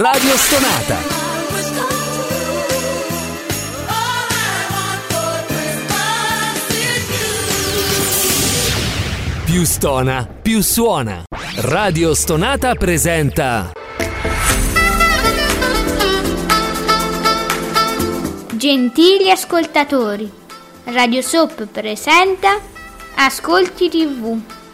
Radio Stonata. Più stona, più suona. Radio Stonata presenta Gentili ascoltatori, Radio Soap presenta Ascolti TV.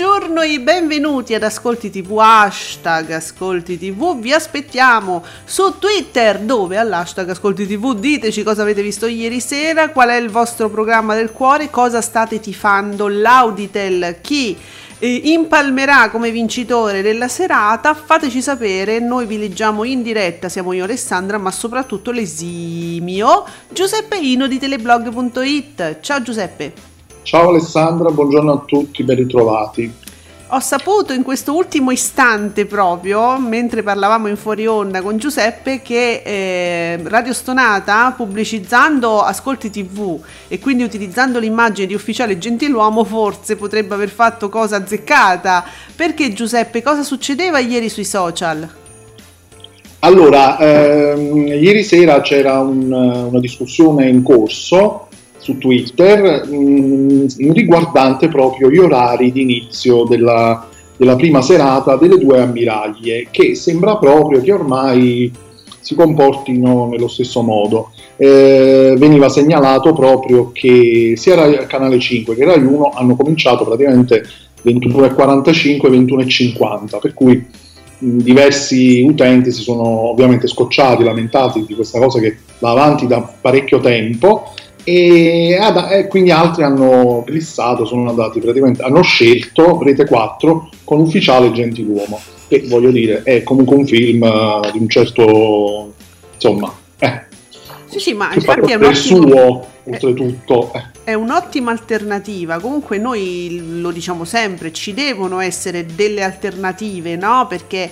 Buongiorno e benvenuti ad Ascolti TV, hashtag Ascolti TV, vi aspettiamo su Twitter dove all'hashtag Ascolti TV diteci cosa avete visto ieri sera, qual è il vostro programma del cuore, cosa state tifando, l'Auditel, chi eh, impalmerà come vincitore della serata, fateci sapere, noi vi leggiamo in diretta, siamo io Alessandra, ma soprattutto l'esimio Giuseppe Ino di teleblog.it. Ciao Giuseppe. Ciao Alessandra, buongiorno a tutti, ben ritrovati. Ho saputo in questo ultimo istante proprio, mentre parlavamo in fuori onda con Giuseppe, che eh, Radio Stonata, pubblicizzando Ascolti TV e quindi utilizzando l'immagine di ufficiale gentiluomo, forse potrebbe aver fatto cosa azzeccata. Perché Giuseppe, cosa succedeva ieri sui social? Allora, ehm, ieri sera c'era un, una discussione in corso su Twitter mh, mm, riguardante proprio gli orari di inizio della, della prima serata delle due ammiraglie, che sembra proprio che ormai si comportino nello stesso modo. Eh, veniva segnalato proprio che sia Rai, Canale 5 che Rai 1 hanno cominciato praticamente 21.45 21.50, per cui mh, diversi utenti si sono ovviamente scocciati, lamentati di questa cosa che va avanti da parecchio tempo e, ah, e, quindi altri hanno glissato, sono andati praticamente, hanno scelto Rete 4 con ufficiale Gentiluomo, che voglio dire è comunque un film uh, di un certo, insomma, eh. Sì, sì, ma infatti è un ottimo... suo, oltretutto. Eh. È un'ottima alternativa, comunque noi lo diciamo sempre, ci devono essere delle alternative, no? Perché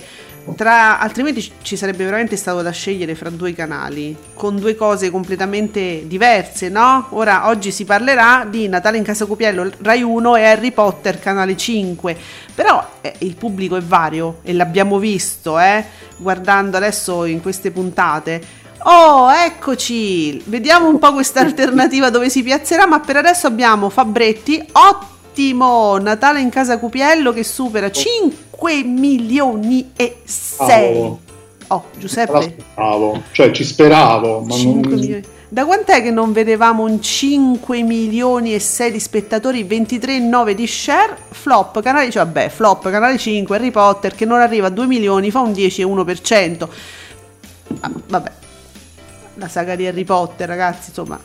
tra, altrimenti ci sarebbe veramente stato da scegliere fra due canali con due cose completamente diverse, no? Ora oggi si parlerà di Natale in casa Copiello Rai 1 e Harry Potter canale 5. Però eh, il pubblico è vario e l'abbiamo visto, eh, guardando adesso in queste puntate. Oh, eccoci! Vediamo un po' questa alternativa dove si piazzerà, ma per adesso abbiamo Fabretti 8 Natale in casa Cupiello che supera 5 5 milioni e 6. Oh, Giuseppe. Speravo. Cioè, ci speravo, ma non... Da quant'è che non vedevamo un 5 milioni e 6 di spettatori, 23,9 di share, flop, canale, cioè, vabbè, flop, canale 5, Harry Potter che non arriva a 2 milioni, fa un 10,1%. Ah, vabbè, la saga di Harry Potter, ragazzi, insomma.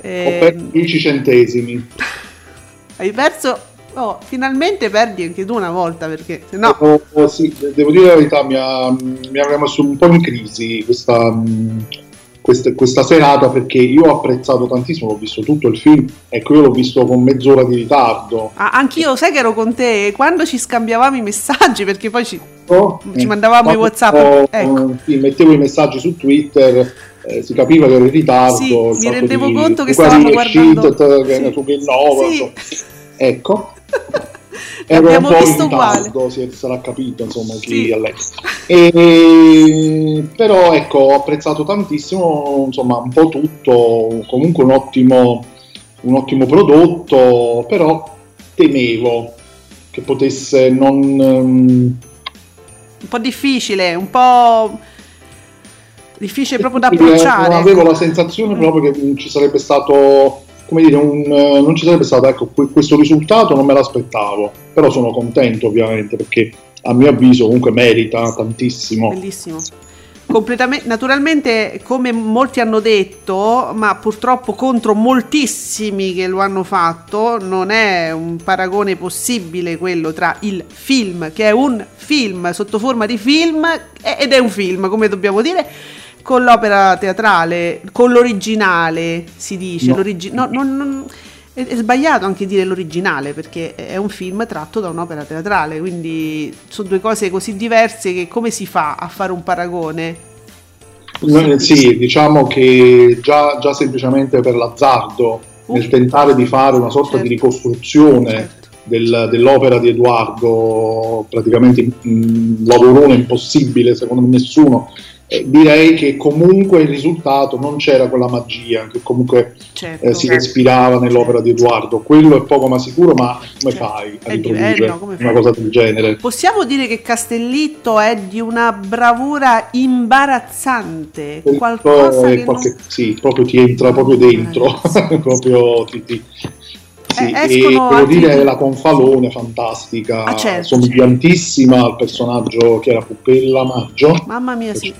Eh... Ho perso 10 ehm, centesimi. Hai perso Oh, finalmente perdi anche tu una volta perché se no... Oh, oh, sì, devo dire la verità, mi ha, mi ha messo un po' in crisi questa, questa, questa, serata perché io ho apprezzato tantissimo, ho visto tutto il film, ecco io l'ho visto con mezz'ora di ritardo. Ah, anch'io, sai che ero con te quando ci scambiavamo i messaggi perché poi ci, oh, ci mandavamo i Whatsapp. Ecco. sì, mettevo i messaggi su Twitter. Eh, si capiva che ero in ritardo. Sì, mi rendevo di, conto che stavamo guardando... Shit, che sì. Nova, sì. Ecco, era un po' visto in ritardo, si sarà capito insomma chi sì. letto. E, però ecco, ho apprezzato tantissimo insomma un po' tutto, comunque un ottimo, un ottimo prodotto, però temevo che potesse non... Um... Un po' difficile, un po' difficile proprio da approcciare. Avevo ecco. la sensazione proprio che ci sarebbe stato come dire, un, eh, non ci sarebbe stato ecco, questo risultato, non me l'aspettavo, però sono contento ovviamente perché a mio avviso comunque merita tantissimo. Bellissimo. Completamente, naturalmente, come molti hanno detto, ma purtroppo contro moltissimi che lo hanno fatto, non è un paragone possibile quello tra il film, che è un film sotto forma di film, ed è un film, come dobbiamo dire, con l'opera teatrale, con l'originale si dice. No. L'origi- no, non, non, è, è sbagliato anche dire l'originale perché è un film tratto da un'opera teatrale, quindi sono due cose così diverse che come si fa a fare un paragone? No, sì, diciamo che già, già semplicemente per l'azzardo, uh, nel tentare di fare una sorta certo. di ricostruzione certo. del, dell'opera di Edoardo, praticamente un lavorone impossibile secondo nessuno, eh, direi che comunque il risultato non c'era quella magia che comunque certo, eh, si certo. respirava nell'opera di Edoardo. Quello è poco ma sicuro, ma come certo. fai a riprodurre no, una fai? cosa del genere? Possiamo dire che Castellitto è di una bravura imbarazzante. Qualcosa che qualche, non... Sì, proprio ti entra proprio dentro, proprio ti, ti sì, eh, e devo dire la Confalone fantastica, ah, certo, somigliantissima certo. al personaggio che era Puppella Maggio. Mamma mia, sì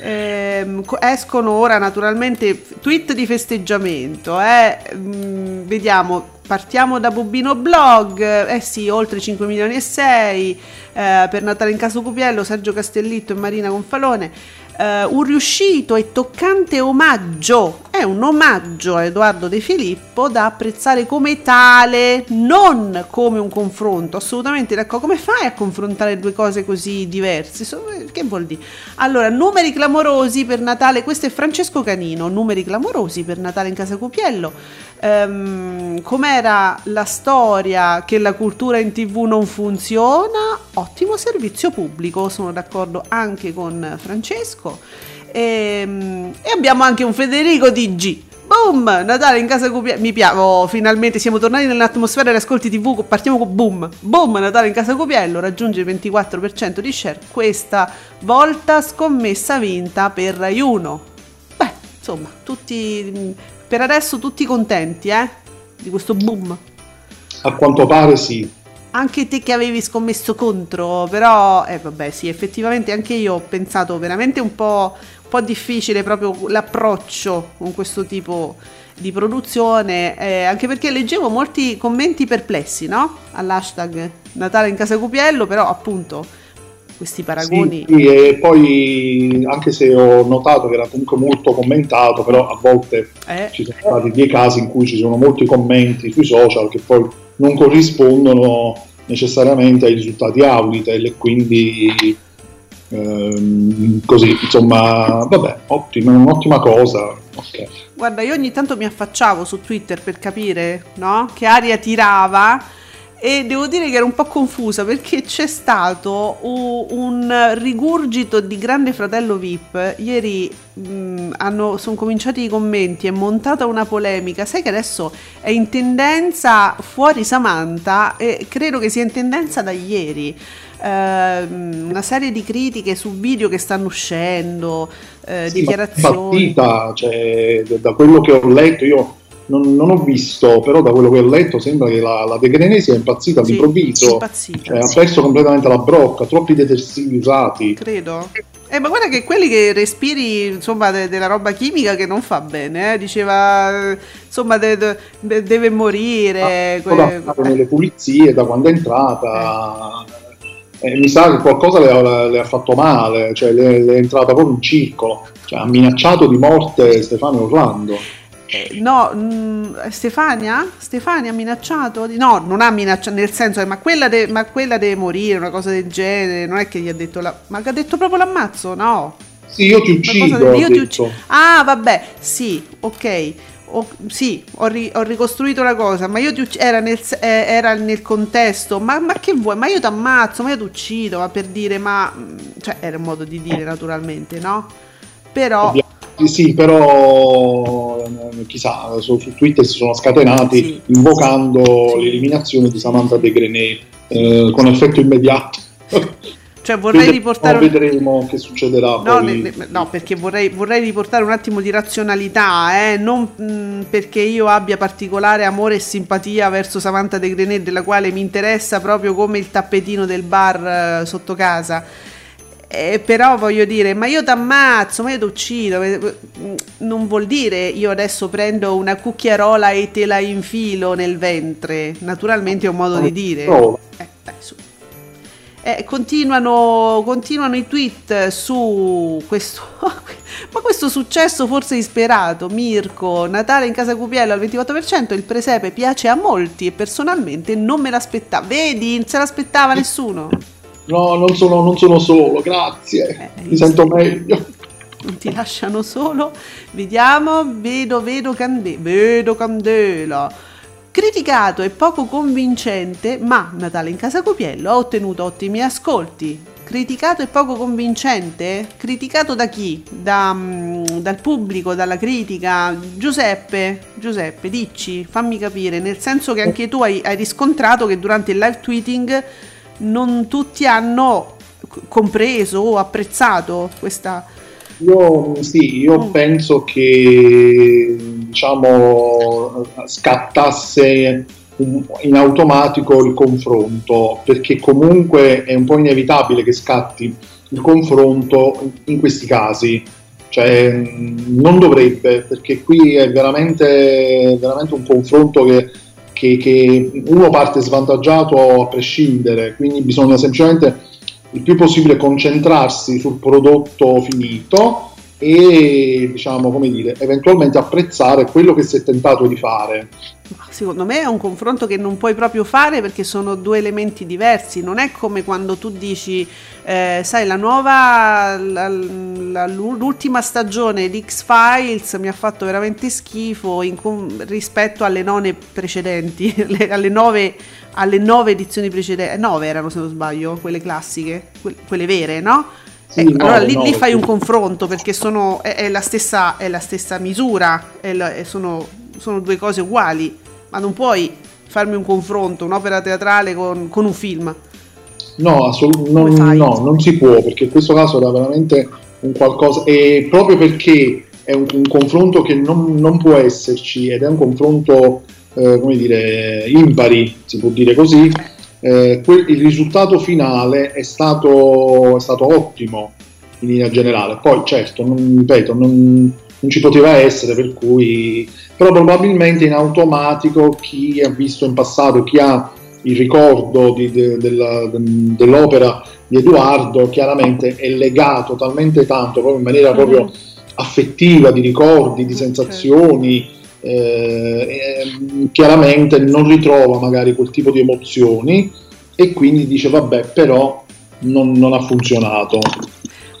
eh, escono ora naturalmente tweet di festeggiamento. Eh? Mm, vediamo, partiamo da Bobino Blog. Eh sì, oltre 5 milioni e 6 eh, per Natale in Caso Cupiello, Sergio Castellitto e Marina Gonfalone uh, un riuscito e toccante omaggio, è un omaggio a Edoardo De Filippo da apprezzare come tale, non come un confronto, assolutamente d'accordo. Come fai a confrontare due cose così diverse? Che vuol dire? Allora, numeri clamorosi per Natale, questo è Francesco Canino, numeri clamorosi per Natale in casa Cupiello. Um, com'era la storia che la cultura in tv non funziona? Ottimo servizio pubblico, sono d'accordo anche con Francesco. E, um, e abbiamo anche un Federico DG. Boom! Natale in casa Cupiello. Mi piace. Oh, finalmente siamo tornati nell'atmosfera degli ascolti TV. Partiamo con boom. Boom! Natale in casa Cupiello raggiunge il 24% di share. Questa volta scommessa vinta per Rai 1. Beh, insomma, tutti per adesso tutti contenti, eh? Di questo boom. A quanto pare sì. Anche te che avevi scommesso contro, però, eh vabbè, sì, effettivamente anche io ho pensato veramente un po', un po difficile proprio l'approccio con questo tipo di produzione, eh, anche perché leggevo molti commenti perplessi, no? All'hashtag Natale in casa Cupiello, però appunto questi paragoni. Sì, e poi anche se ho notato che era comunque molto commentato, però a volte eh. ci sono stati dei casi in cui ci sono molti commenti sui social che poi non corrispondono necessariamente ai risultati Auditel e quindi ehm, così insomma vabbè ottima, un'ottima cosa okay. guarda io ogni tanto mi affacciavo su Twitter per capire no? che aria tirava e devo dire che ero un po' confusa perché c'è stato un rigurgito di Grande Fratello VIP. Ieri sono cominciati i commenti, è montata una polemica. Sai che adesso è in tendenza fuori Samantha e credo che sia in tendenza da ieri. Uh, una serie di critiche su video che stanno uscendo, uh, sì, dichiarazioni. Partita, cioè, da quello che ho letto, io non, non, ho visto, però da quello che ho letto sembra che la, la De Grenesi sia impazzita sì, all'improvviso, impazzita, cioè, sì. ha perso completamente la brocca, troppi detersivi usati. Credo. Eh, ma guarda che quelli che respiri insomma de- della roba chimica che non fa bene, eh? diceva insomma de- de- deve morire. Ah, que- que- nelle pulizie da quando è entrata. Eh. Eh, mi sa che qualcosa le ha, le ha fatto male, cioè le, le, è entrata proprio in circolo, cioè, ha minacciato di morte Stefano Orlando. Eh, no, mh, mm, Stefania? Stefania ha minacciato? No, non ha minacciato, nel senso, ma quella, de- ma quella deve morire, una cosa del genere. Non è che gli ha detto, la- ma ha detto proprio l'ammazzo? No. Sì, io ti uccido. De- io ti uccido. Ah, vabbè, sì, ok. Oh, sì, ho, ri- ho, ricostruito la cosa, ma io ti uccido. Era nel, eh, era nel contesto, ma, ma, che vuoi? Ma io ti ammazzo, ma io ti uccido, ma per dire, ma. Mm, cioè, era un modo di dire, naturalmente, no? Però. Ovviamente sì, però eh, chissà, su, su Twitter si sono scatenati invocando l'eliminazione di Samantha De Grenet eh, con effetto immediato. Cioè vorrei riportare... Un... Vedremo che succederà. No, ne, ne, no perché vorrei, vorrei, riportare un attimo di razionalità, eh? non mh, mm, perché io abbia particolare amore e simpatia verso Samantha De Grenet, della quale mi interessa proprio come il tappetino del bar eh, sotto casa eh, però voglio dire, ma io ti ammazzo, ma io ti uccido. Non vuol dire io adesso prendo una cucchiarola e te la infilo nel ventre. Naturalmente è un modo di dire. Eh, eh, continuano, continuano, i tweet su questo, Ma questo successo forse ispirato, Mirko, Natale in casa Cupiello al 24%, il presepe piace a molti e personalmente non me l'aspettava. Vedi, non se l'aspettava nessuno. No, non sono, non sono solo, grazie. Eh, Mi sento meglio. Non ti lasciano solo. Vediamo, vedo, vedo, cande- vedo candela. Criticato e poco convincente, ma Natale in casa Copiello ha ottenuto ottimi ascolti. Criticato e poco convincente? Criticato da chi? Da, mm, dal pubblico, dalla critica? Giuseppe, Giuseppe, dici, fammi capire, nel senso che anche tu hai, hai riscontrato che durante il live tweeting non tutti hanno compreso o apprezzato questa... Io sì, io mm. penso che diciamo scattasse in automatico il confronto, perché comunque è un po' inevitabile che scatti il confronto in questi casi. Cioè, non dovrebbe, perché qui è veramente, veramente un confronto che che, che uno parte svantaggiato a prescindere, quindi bisogna semplicemente il più possibile concentrarsi sul prodotto finito e diciamo come dire eventualmente apprezzare quello che si è tentato di fare secondo me è un confronto che non puoi proprio fare perché sono due elementi diversi. Non è come quando tu dici, eh, sai, la nuova, la, la, l'ultima stagione di X-Files mi ha fatto veramente schifo in, rispetto alle nove precedenti, alle nove, alle nove edizioni precedenti. Nove erano se non sbaglio, quelle classiche, quelle vere, no? Sì, ecco, allora lì, lì, fai un confronto perché sono, è, è, la, stessa, è la stessa misura, la, sono, sono due cose uguali ma non puoi farmi un confronto, un'opera teatrale con, con un film. No, assolutamente non, no, non si può, perché in questo caso era veramente un qualcosa, e proprio perché è un, un confronto che non, non, può esserci ed è un confronto, eh, come dire, impari, si può dire così, eh, quel, il risultato finale è stato, è stato, ottimo in linea generale. Poi certo, non, ripeto, non, non ci poteva essere, per cui però probabilmente in automatico chi ha visto in passato, chi ha il ricordo di, de, della, de, dell'opera di Edoardo, chiaramente è legato talmente tanto, proprio in maniera proprio mm-hmm. affettiva, di ricordi, di sensazioni, eh, chiaramente non ritrova magari quel tipo di emozioni e quindi dice vabbè però non, non ha funzionato.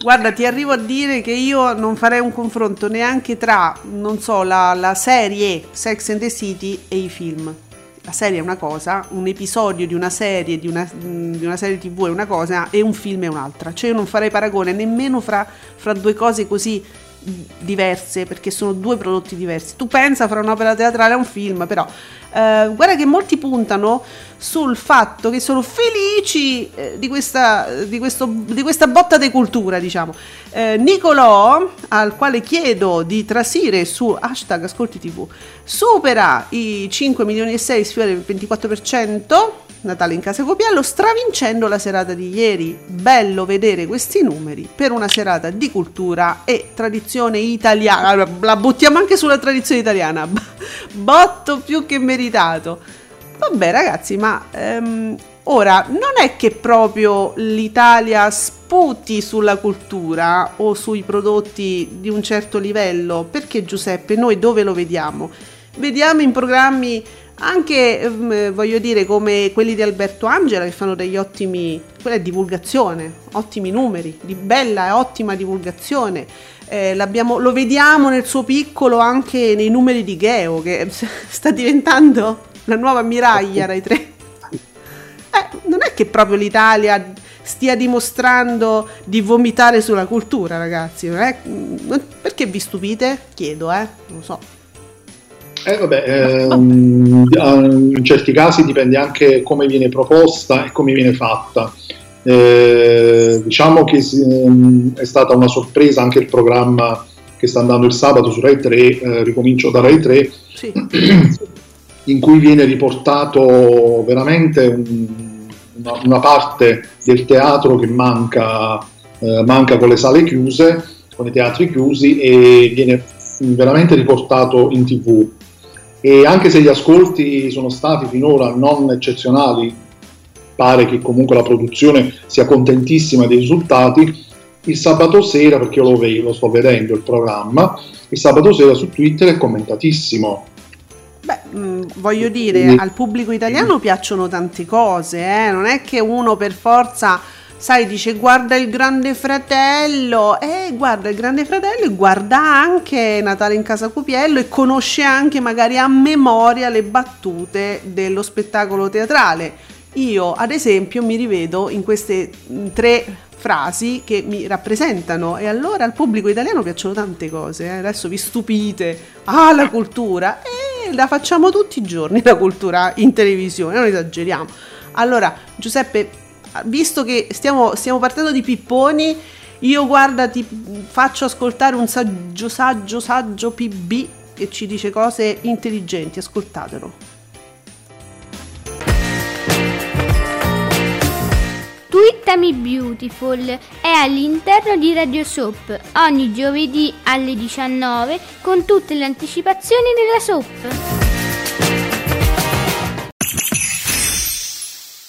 Guarda, ti arrivo a dire che io non farei un confronto neanche tra, non so, la, la serie Sex and the City e i film. La serie è una cosa, un episodio di una serie, di una, di una serie tv è una cosa e un film è un'altra. Cioè io non farei paragone nemmeno fra, fra due cose così diverse perché sono due prodotti diversi. Tu pensa fra un'opera teatrale e un film, però eh, guarda che molti puntano sul fatto che sono felici eh, di, questa, di, questo, di, questa, botta di cultura, diciamo. Eh, Nicolò, al quale chiedo di trasire su hashtag Ascolti TV, supera i 5 milioni e 6, sfiora il 24%. Natale in casa Copiello, stravincendo la serata di ieri. Bello vedere questi numeri per una serata di cultura e tradizione italiana. La buttiamo anche sulla tradizione italiana. Botto più che meritato. Vabbè ragazzi, ma ehm, ora non è che proprio l'Italia sputi sulla cultura o sui prodotti di un certo livello, perché Giuseppe noi dove lo vediamo? Vediamo in programmi anche ehm, voglio dire come quelli di Alberto Angela che fanno degli ottimi quella è divulgazione ottimi numeri di bella e ottima divulgazione. Eh, lo vediamo nel suo piccolo anche nei numeri di Geo che sta diventando la nuova miraglia Rai 3 eh, non è che proprio l'Italia stia dimostrando di vomitare sulla cultura ragazzi perché vi stupite? chiedo eh non lo so eh, vabbè, ehm, in certi casi dipende anche come viene proposta e come viene fatta. Eh, diciamo che ehm, è stata una sorpresa anche il programma che sta andando il sabato su Rai 3, eh, ricomincio da Rai 3, sì. in cui viene riportato veramente un, una, una, parte del teatro che manca, eh, manca con le sale chiuse, con i teatri chiusi e viene veramente riportato in tv e anche se gli ascolti sono stati finora non eccezionali, pare che comunque la produzione sia contentissima dei risultati, il sabato sera, perché io lo, vedo, lo sto vedendo il programma, il sabato sera su Twitter è commentatissimo. Beh, mh, mm, voglio dire, al pubblico italiano piacciono tante cose, eh? non è che uno per forza, sai, dice guarda il grande fratello, eh, guarda il grande fratello e guarda anche Natale in casa Cupiello e conosce anche magari a memoria le battute dello spettacolo teatrale. Io, ad esempio, mi rivedo in queste mm, tre frasi che mi rappresentano e allora al pubblico italiano piacciono tante cose, eh? adesso vi stupite, ah la cultura, e la facciamo tutti i giorni la cultura in televisione, non esageriamo. Allora, Giuseppe, visto che stiamo, stiamo partendo di pipponi, io guarda, ti faccio ascoltare un saggio, saggio, saggio PB che ci dice cose intelligenti, ascoltatelo. Twittami Beautiful è all'interno di Radio Soap ogni giovedì alle 19 con tutte le anticipazioni della Soap.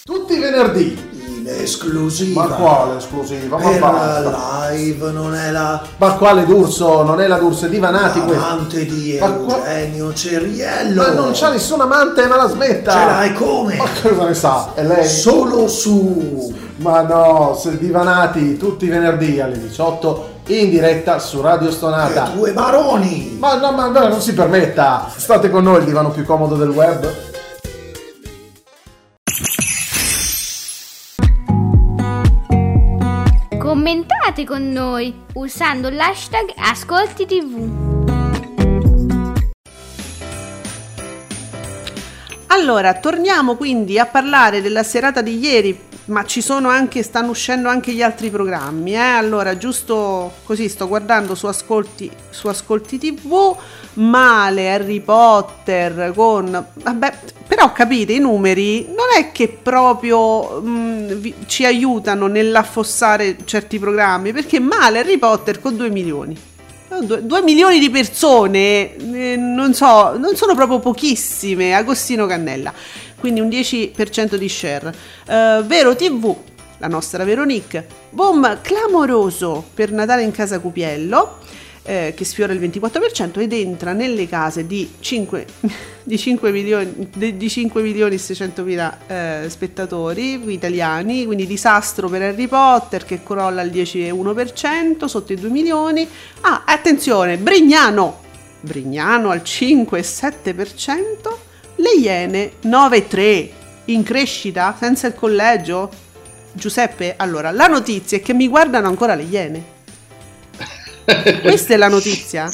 Tutti i venerdì esclusiva. Ma quale esclusiva? Ma Era basta. live, non è la Ma quale D'Urso? Non è la D'Urso, è Divanati amante di Ma qua- Eugenio Ceriello. Ma non c'ha nessun amante, ma la smetta! Ce l'hai come? Ma cosa ne sa? È lei? Solo su Ma no, se Divanati tutti i venerdì alle 18 in diretta su Radio Stonata. e due baroni. Ma no, ma no, non si permetta! State con noi, il divano più comodo del web. Commentate con noi usando l'hashtag Ascolti TV. Allora, torniamo quindi a parlare della serata di ieri, ma ci sono anche, stanno uscendo anche gli altri programmi, eh? Allora, giusto così, sto guardando su Ascolti, su Ascolti TV, male, Harry Potter, con... Vabbè, però capite, i numeri non è che proprio mh, vi- ci aiutano nell'affossare certi programmi, perché male Harry Potter con 2 milioni. 2 milioni di persone, eh, non so, non sono proprio pochissime, Agostino Cannella, quindi un 10% di share. Eh, Vero TV, la nostra Veronique, boom clamoroso per Natale in casa Cupiello, eh, che sfiora il 24% ed entra nelle case di 5, di 5 milioni, di di 5 milioni e 600 mila eh, spettatori italiani, quindi disastro per Harry Potter che crolla al 10,1% sotto i 2 milioni. Ah, attenzione, Brignano, Brignano al 5,7%, le Iene 9,3% in crescita senza il collegio. Giuseppe, allora, la notizia è che mi guardano ancora le Iene. Questa è la notizia.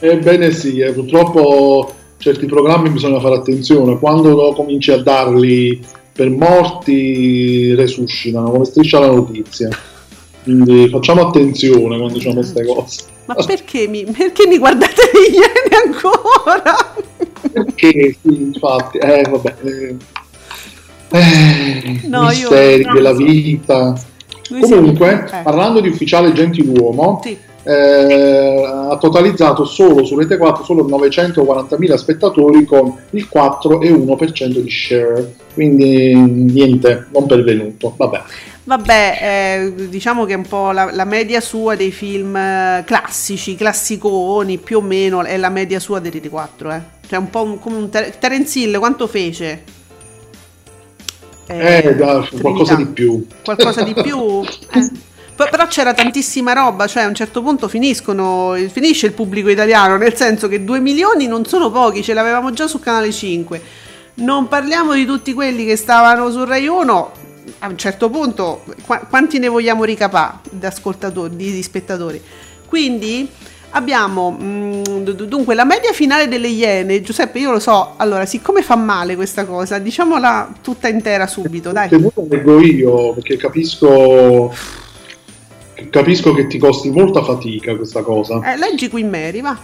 Ebbene sì, eh, purtroppo certi programmi bisogna fare attenzione, quando cominci a darli per morti resuscitano, come striscia la notizia. Quindi facciamo attenzione quando diciamo queste cose. Ma perché mi, perché mi guardate le Iene ancora? Perché sì, infatti, eh vabbè. Eh, eh, No, io- misteri no, della vita. Noi Comunque, eh, parlando di ufficiale gentiluomo, sì. eh, ha totalizzato solo su Rete 4 solo 940.000 spettatori con il 4,1% di share. Quindi niente, non pervenuto. Vabbè. Vabbè, eh, diciamo che è un po' la, la media sua dei film eh, classici, classiconi, più o meno è la media sua dei Rete 4, eh. Cioè un po' un- come un Ter- Terence Hill, quanto fece? Eh, dai, qualcosa Trinità. di più. Qualcosa di più? Eh. Però c'era tantissima roba, cioè a un certo punto finiscono, finisce il pubblico italiano, nel senso che 2 milioni non sono pochi, ce l'avevamo già su Canale 5. Non parliamo di tutti quelli che stavano su Rai 1, a un certo punto qua- quanti ne vogliamo ricapare di ascoltatori, di, di spettatori? Quindi abbiamo mm, d- dunque la media finale delle Iene, Giuseppe io lo so, allora siccome fa male questa cosa, diciamola tutta intera subito, dai. Se vuoi leggo io, perché capisco, capisco che ti costi molta fatica questa cosa. Eh, leggi qui Mary, va.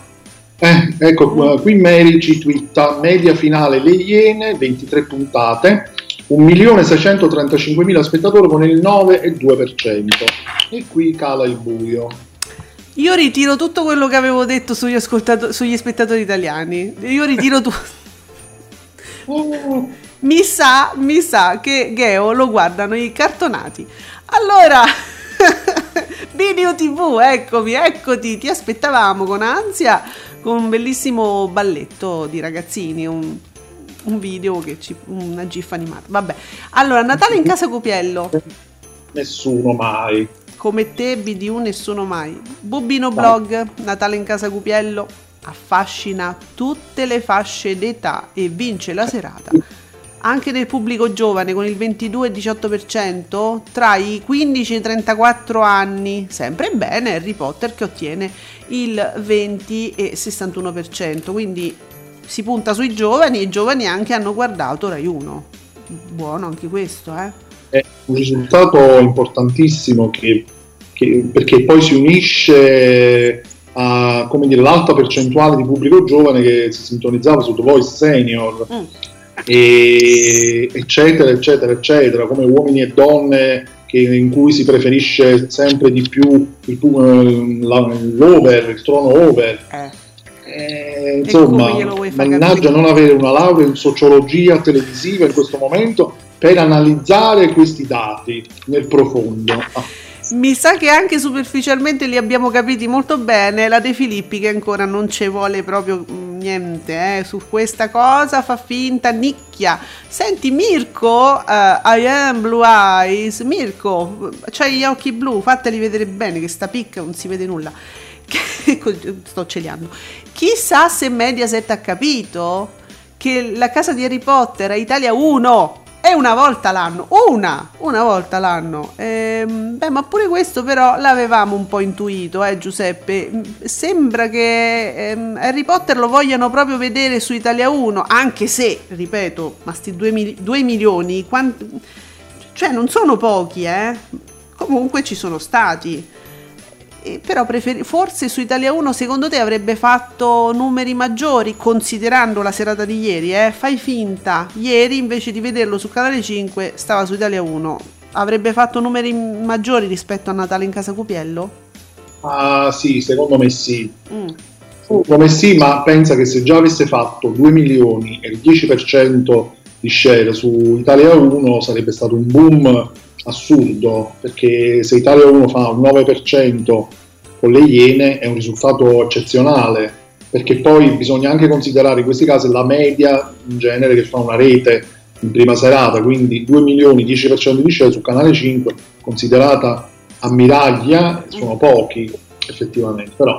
Eh, ecco, qua- qui Mary ci twitta, media finale Le Iene, 23 puntate, 1.635.000 spettatori con il 9,2%. E qui cala il buio. Io ritiro tutto quello che avevo detto sugli, ascoltato- sugli spettatori italiani. Io ritiro tutto. Mi sa, mi sa che Geo lo guardano i cartonati. Allora, Video TV, eccomi, eccoti, ti aspettavamo con ansia con un bellissimo balletto di ragazzini, un, un video che ci una gif animata. Vabbè. Allora, Natale in casa Copiello. Nessuno mai. Come te, BDU, nessuno mai. Bubino Blog, Natale in casa Cupiello, affascina tutte le fasce d'età e vince la serata. Anche nel pubblico giovane con il 22-18% tra i 15 e i 34 anni. Sempre bene Harry Potter che ottiene il 20 e 61%. Quindi si punta sui giovani e i giovani anche hanno guardato Rai 1. Buono anche questo, eh? È un risultato importantissimo che, che- perché poi si unisce a come dire, l'alta percentuale di pubblico giovane che si sintonizzava su The Voice Senior, Mm. e eccetera, eccetera, eccetera, come uomini e donne che- in cui si preferisce sempre di più il, l'over, il trono over. Eh. Eh, insomma, mannaggia non avere una laurea in sociologia televisiva in questo momento per analizzare questi dati nel profondo. Mi sa che anche superficialmente li abbiamo capiti molto bene. La De Filippi che ancora non ci vuole proprio niente eh, su questa cosa, fa finta, nicchia. Senti Mirko, eh, I am Blue Eyes. Mirko, c'hai gli occhi blu, fateli vedere bene che sta picca, non si vede nulla. Sto celiando. Chissà se Mediaset ha capito che la casa di Harry Potter è Italia 1 è una volta l'anno, una, una volta l'anno. Ehm, beh, ma pure questo però l'avevamo un po' intuito, eh Giuseppe. Mm, Sembra che ehm, Harry Potter lo vogliano proprio vedere su Italia 1, anche se, ripeto, ma sti 2 milioni, quant- cioè non sono pochi, eh. Comunque ci sono stati. Però preferi- forse su Italia 1 secondo te avrebbe fatto numeri maggiori considerando la serata di ieri, eh? Fai finta, ieri invece di vederlo su Canale 5 stava su Italia 1. Avrebbe fatto numeri maggiori rispetto a Natale in casa Cupiello? Ah, sì, secondo me sì. Mm. Come sì, ma pensa che se già avesse fatto 2 milioni e il 10% di share su Italia 1 sarebbe stato un boom assurdo, perché se Italia 1 fa un 9% con le Iene è un risultato eccezionale, perché poi bisogna anche considerare in questi casi la media in genere che fa una rete in prima serata, quindi 2 milioni, 10% di share su Canale 5, considerata ammiraglia, sono pochi effettivamente, però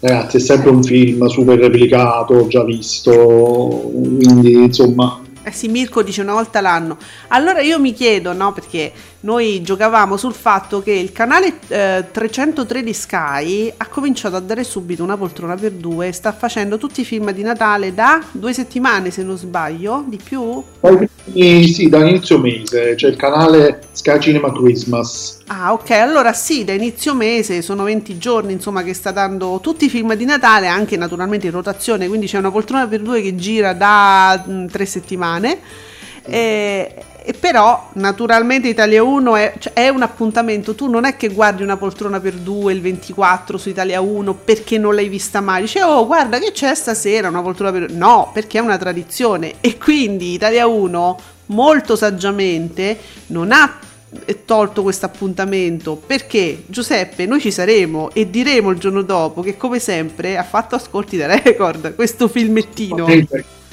ragazzi è sempre un film super replicato, già visto, quindi insomma Eh sì, Mirko dice una volta l'anno. Allora io mi chiedo, no, perché noi giocavamo sul fatto che il canale eh, 303 di Sky ha cominciato a dare subito una poltrona per due e sta facendo tutti i film di Natale da due settimane, se non sbaglio, di più. Poi, sì, da inizio mese c'è il canale Sky Cinema Christmas. Ah, ok, allora sì, da inizio mese sono 20 giorni, insomma, che sta dando tutti i film di Natale, anche naturalmente in rotazione, quindi c'è una poltrona per due che gira da mm, tre settimane. E, e però naturalmente Italia 1 è, cioè, è un appuntamento, tu non è che guardi una poltrona per due il 24 su Italia 1 perché non l'hai vista mai, dice oh guarda che c'è stasera una poltrona per no, perché è una tradizione. E quindi Italia 1 molto saggiamente non ha eh, tolto questo appuntamento. Perché Giuseppe noi ci saremo e diremo il giorno dopo che come sempre ha fatto ascolti da record questo filmettino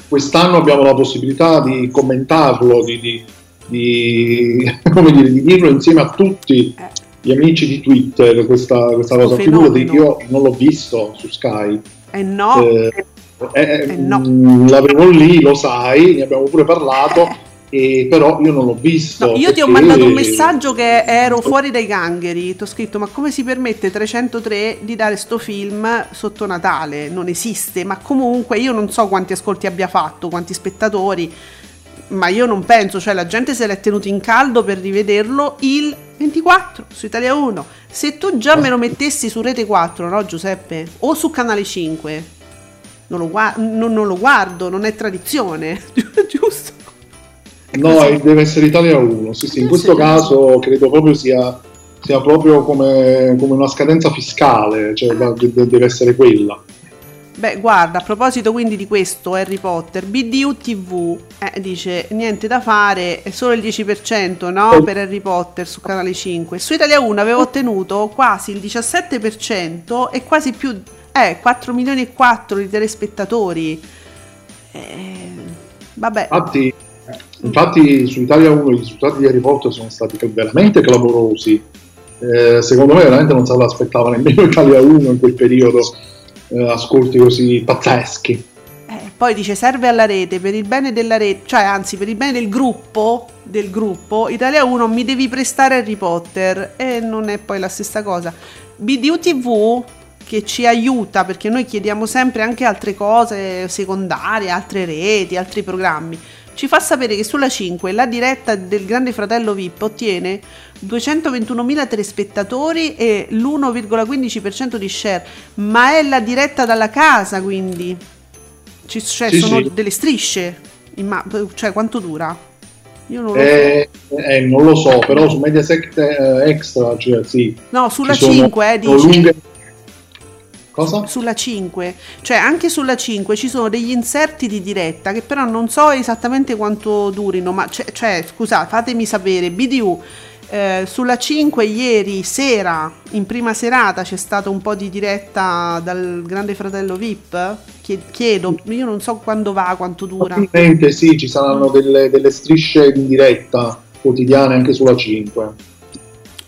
Quest'anno abbiamo la possibilità di commentarlo, di, di- di- come dire, di dirlo insieme a tutti gli amici di Twitter, questa, questa cosa. Figurati, io non l'ho visto su Sky. eh no Eh, eh, Eh, no. mh, L'avevo lì, lo sai, ne abbiamo pure parlato, e però io non l'ho visto. No, io ti ho perché- mandato un messaggio che ero fuori dai gangheri. Ti ho scritto: Ma come si permette 303 di dare sto film sotto Natale? Non esiste. Ma comunque io non so quanti ascolti abbia fatto, quanti spettatori. Ma io non penso, cioè la gente se l'è tenuto in caldo per rivederlo il 24 su Italia 1. Se tu già me lo mettessi su Rete 4, no Giuseppe? O su Canale 5, non lo, gua- non- non lo guardo, non è tradizione, No, deve essere Italia 1. Sì, sì, in Eh, questo caso credo proprio sia, sia proprio come, come una scadenza fiscale, cioè deve essere quella. Beh, guarda, a proposito quindi di questo Harry Potter, BDU TV eh, dice niente da fare, è solo il 10% no, per Harry Potter su canale 5. Su Italia 1 aveva ottenuto quasi il 17% e quasi più, eh, 4 milioni e 4 di telespettatori. Eh, vabbè, Infatti, infatti su Italia 1 i risultati di Harry Potter sono stati veramente clamorosi. Eh, secondo me veramente non se l'aspettava nemmeno Italia 1 in quel periodo. eh, ascolti così pazzeschi. Eh, poi dice serve alla rete per il bene della rete, cioè anzi per il bene del gruppo, del gruppo Italia 1 mi devi prestare Harry Potter e non è poi la stessa cosa. BDU TV che ci aiuta perché noi chiediamo sempre anche altre cose secondarie, altre reti, altri programmi. Ci fa sapere che sulla 5 la diretta del Grande Fratello VIP ottiene 221.000 telespettatori e l'1,15% di share, ma è la diretta dalla casa, quindi ci cioè, Sì, sono sì. delle strisce. imma- cioè, quanto dura? Io non lo Eh, eh, non lo so, però su Mediaset eh, Extra, cioè sì. so. No, sulla ci sono- 5, eh, dice. lunghe- Cosa? Sulla 5, cioè anche sulla 5 ci sono degli inserti di diretta che però non so esattamente quanto durino, ma c'è- cioè, scusa, fatemi sapere, BDU, eh, sulla 5 ieri sera, in prima serata, c'è stato un po' di diretta dal Grande Fratello VIP? Chie- Chiedo, io non so quando va, quanto dura. Probabilmente sì, ci saranno delle, delle strisce in diretta quotidiane anche sulla 5.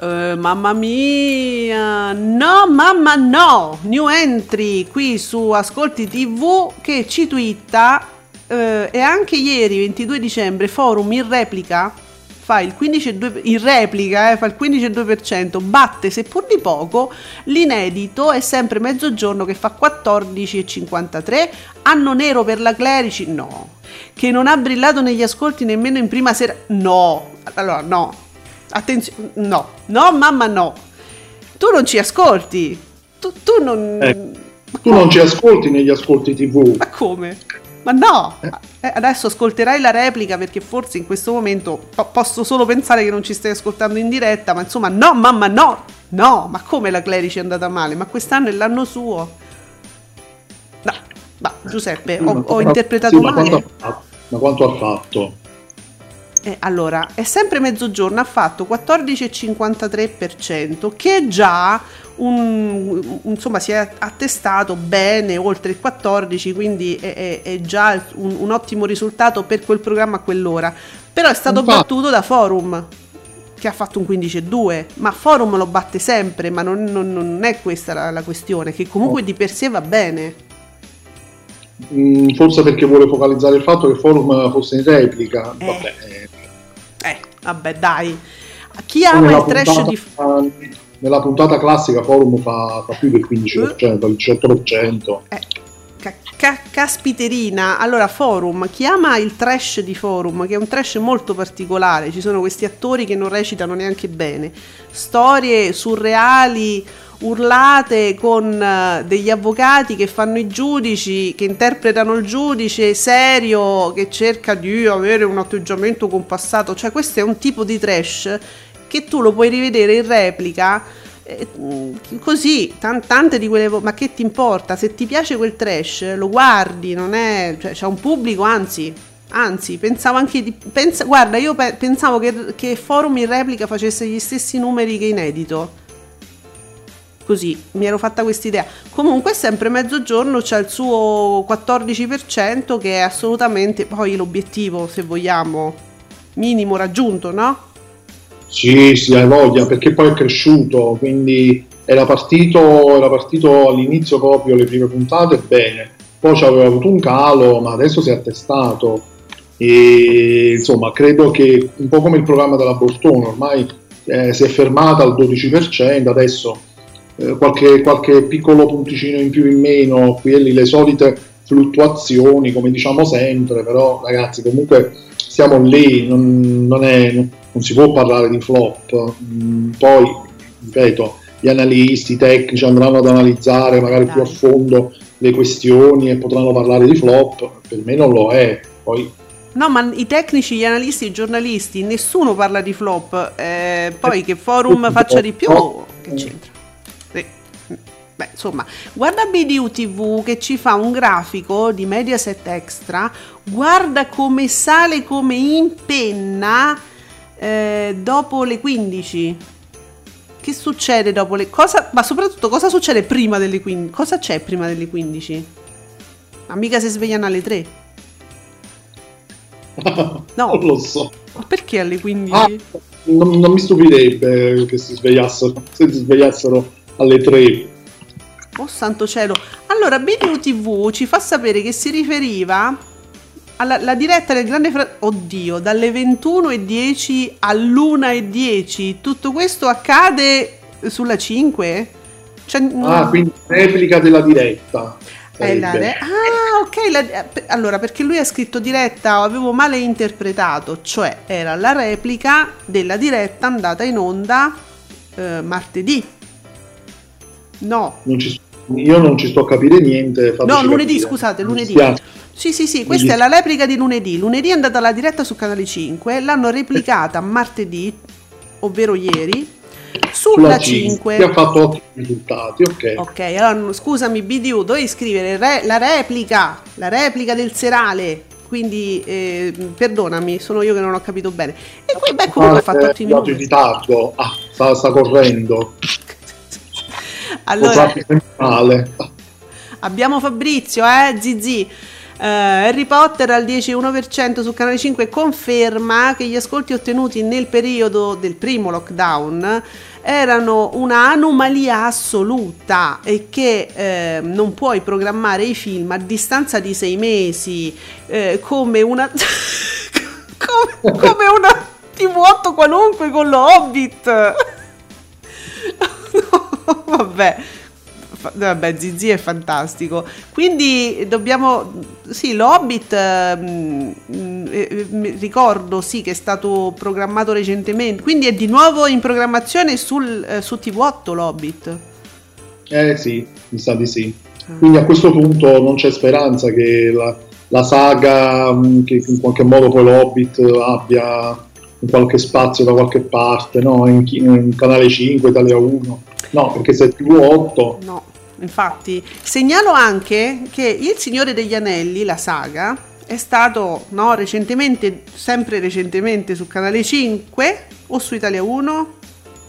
Eh, mamma mia, no, mamma no, new entry qui su Ascolti TV che ci twitta eh, e anche ieri 22 dicembre forum in replica. Fa il 15,2% in replica eh, fa il 15,2% batte seppur di poco l'inedito. È sempre mezzogiorno che fa 14,53 anno nero per la Clerici? No. Che non ha brillato negli ascolti nemmeno in prima sera? No. Allora no Attenzione, no, no, mamma, no. Tu non ci ascolti. Tu, tu non. Eh, Tu non ci ascolti negli ascolti TV. Ma come? Ma no! Eh, adesso ascolterai la replica perché forse in questo momento po- posso solo pensare che non ci stai ascoltando in diretta, ma insomma, no, mamma, no! No, ma come la Clerici è andata male? Ma quest'anno è l'anno suo. No, ma Giuseppe, ho, ho interpretato Sì, ma quanto male. ha fatto? Ma quanto ha fatto? Eh, allora, è sempre mezzogiorno, ha fatto 14,53%, che è già un, insomma, si è attestato bene oltre il 14, quindi è, è- è già un, un ottimo risultato per quel programma a quell'ora. Però è stato battuto da Forum, che ha fatto un 15,2, ma Forum lo batte sempre, ma non, non- non è questa la, la questione, che comunque di per sé va bene. Mm, forse perché vuole focalizzare il fatto che Forum fosse in replica. Eh. Vabbè, eh, vabbè, dai. Chi ama nella il trash puntata- di... Nella puntata classica Forum fa, fa più del 15%, il 18%. Eh, ca- caspiterina, allora Forum, chi ama il trash di Forum, che è un trash molto particolare, ci sono questi attori che non recitano neanche bene, storie surreali, urlate con eh, degli avvocati che fanno i giudici, che interpretano il giudice serio, che cerca di avere un atteggiamento compassato, cioè questo è un tipo di trash che tu lo puoi rivedere in replica eh, mm, così tan- tante di quelle ma che ti importa? Se ti piace quel trash lo guardi non è cioè c'è un pubblico anzi anzi pensavo anche di pensa- guarda io pe- pensavo che, che forum in replica facesse gli stessi numeri che inedito così mi ero fatta quest'idea comunque sempre mezzogiorno c'è il suo 14% che è assolutamente poi l'obiettivo se vogliamo minimo raggiunto no? Sì, sì, hai voglia, perché poi è cresciuto, quindi era partito, era partito all'inizio proprio le prime puntate bene, poi aveva avuto un calo, ma adesso si è attestato. E insomma credo che un po' come il programma della Bortone ormai eh, si è fermata al 12%, adesso eh, qualche, qualche piccolo punticino in più in meno, qui e lì le solite fluttuazioni come diciamo sempre, però ragazzi comunque siamo lì, non, non è, non si può parlare di flop. Mm, Poi, ripeto, gli analisti, i tecnici andranno ad analizzare magari più a fondo le questioni e potranno parlare di flop, per me non lo è. Poi No, ma i tecnici, gli analisti, i giornalisti, nessuno parla di flop. eh, poi che forum faccia di più, che c'entra? Beh, insomma, guarda BDU TV che ci fa un grafico di Mediaset Extra, guarda come sale come in penna eh, dopo le 15. Che succede dopo le... Cosa, ma soprattutto cosa succede prima delle 15? Cosa c'è prima delle 15? Ma mica si svegliano alle 3. No. Non lo so. Ma perché alle 15? Ah, non, non mi stupirebbe che si svegliassero, se si svegliassero alle 3. Oh santo cielo. Allora, BDU TV ci fa sapere che si riferiva alla la diretta del Grande Fratello. Oddio, dalle 21.10 all'1.10. Tutto questo accade sulla 5? Cioè, no. Ah, quindi replica della diretta. La re- ah, ok. la- allora, perché lui ha scritto diretta, avevo male interpretato, cioè era la replica della diretta andata in onda eh, martedì. No, Non ci- io non ci sto a capire niente. No, lunedì, capire. scusate, lunedì. Sì, sì, sì, questa è la replica di lunedì. Lunedì è andata la diretta su Canale 5, l'hanno replicata martedì, ovvero ieri, sulla 5. Che ha fatto ottimi risultati, ok. Ok, allora scusami BDU, dovevi scrivere re- la replica, la replica del serale. Quindi eh, perdonami, sono io che non ho capito bene. E poi beh, comunque ha fatto è ottimi arrivato in numeri. ritardo. Ah, sta, sta correndo. Allora, male. Abbiamo Fabrizio, eh, Zizi. Eh, Harry Potter al 10,1% su Canale 5 conferma che gli ascolti ottenuti nel periodo del primo lockdown erano una anomalia assoluta e che eh, non puoi programmare i film a distanza di sei mesi eh, come una come, come una TV8 qualunque con lo Hobbit No, vabbè Vabbè, Zizi è fantastico. Quindi dobbiamo. Sì, l'Hobbit. ehm, mm, eh, mi ricordo sì che è stato programmato recentemente. Quindi è di nuovo in programmazione sul, eh, su TV8 l'Hobbit. Eh sì, mi sa di sì. Quindi a questo punto non c'è speranza che la, la saga, mh, che in qualche modo poi l'Hobbit abbia un qualche spazio da qualche parte, no? In, in Canale 5, Italia 1. No, perché se è TV8 No, infatti. Segnalo anche che Il Signore degli Anelli, la saga, è stato no, recentemente, sempre recentemente su Canale 5 o su Italia 1.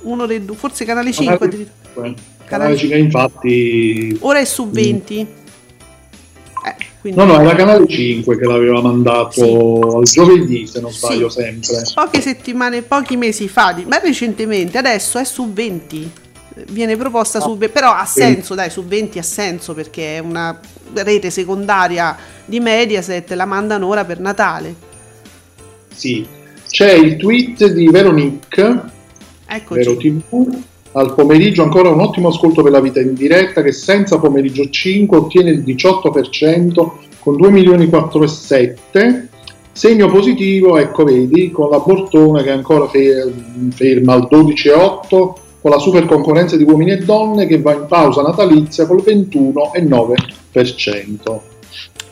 Uno dei due, forse Canale 5. Canale addirittura. 5, Canale 5 infatti... Ora è su 20. Eh, quindi No, no, era Canale 5 che l'aveva mandato al giovedì, se non Sì. sbaglio sempre. poche settimane, pochi mesi fa, di- ma recentemente, adesso è su 20. Viene proposta su 20, però ha senso, dai, su 20 ha senso perché è una rete secondaria di Mediaset, la mandano ora per Natale. Sì. C'è il tweet di Veronique Eccoci. Vero TV. Al pomeriggio ancora un ottimo ascolto per la vita in diretta che senza pomeriggio 5 ottiene il 18% con 2 milioni 4,7. Segno positivo, ecco vedi, con la Bortone che ancora fe- ferma al 12,8 con la super concorrenza di uomini e donne che va in pausa natalizia col 21,9%.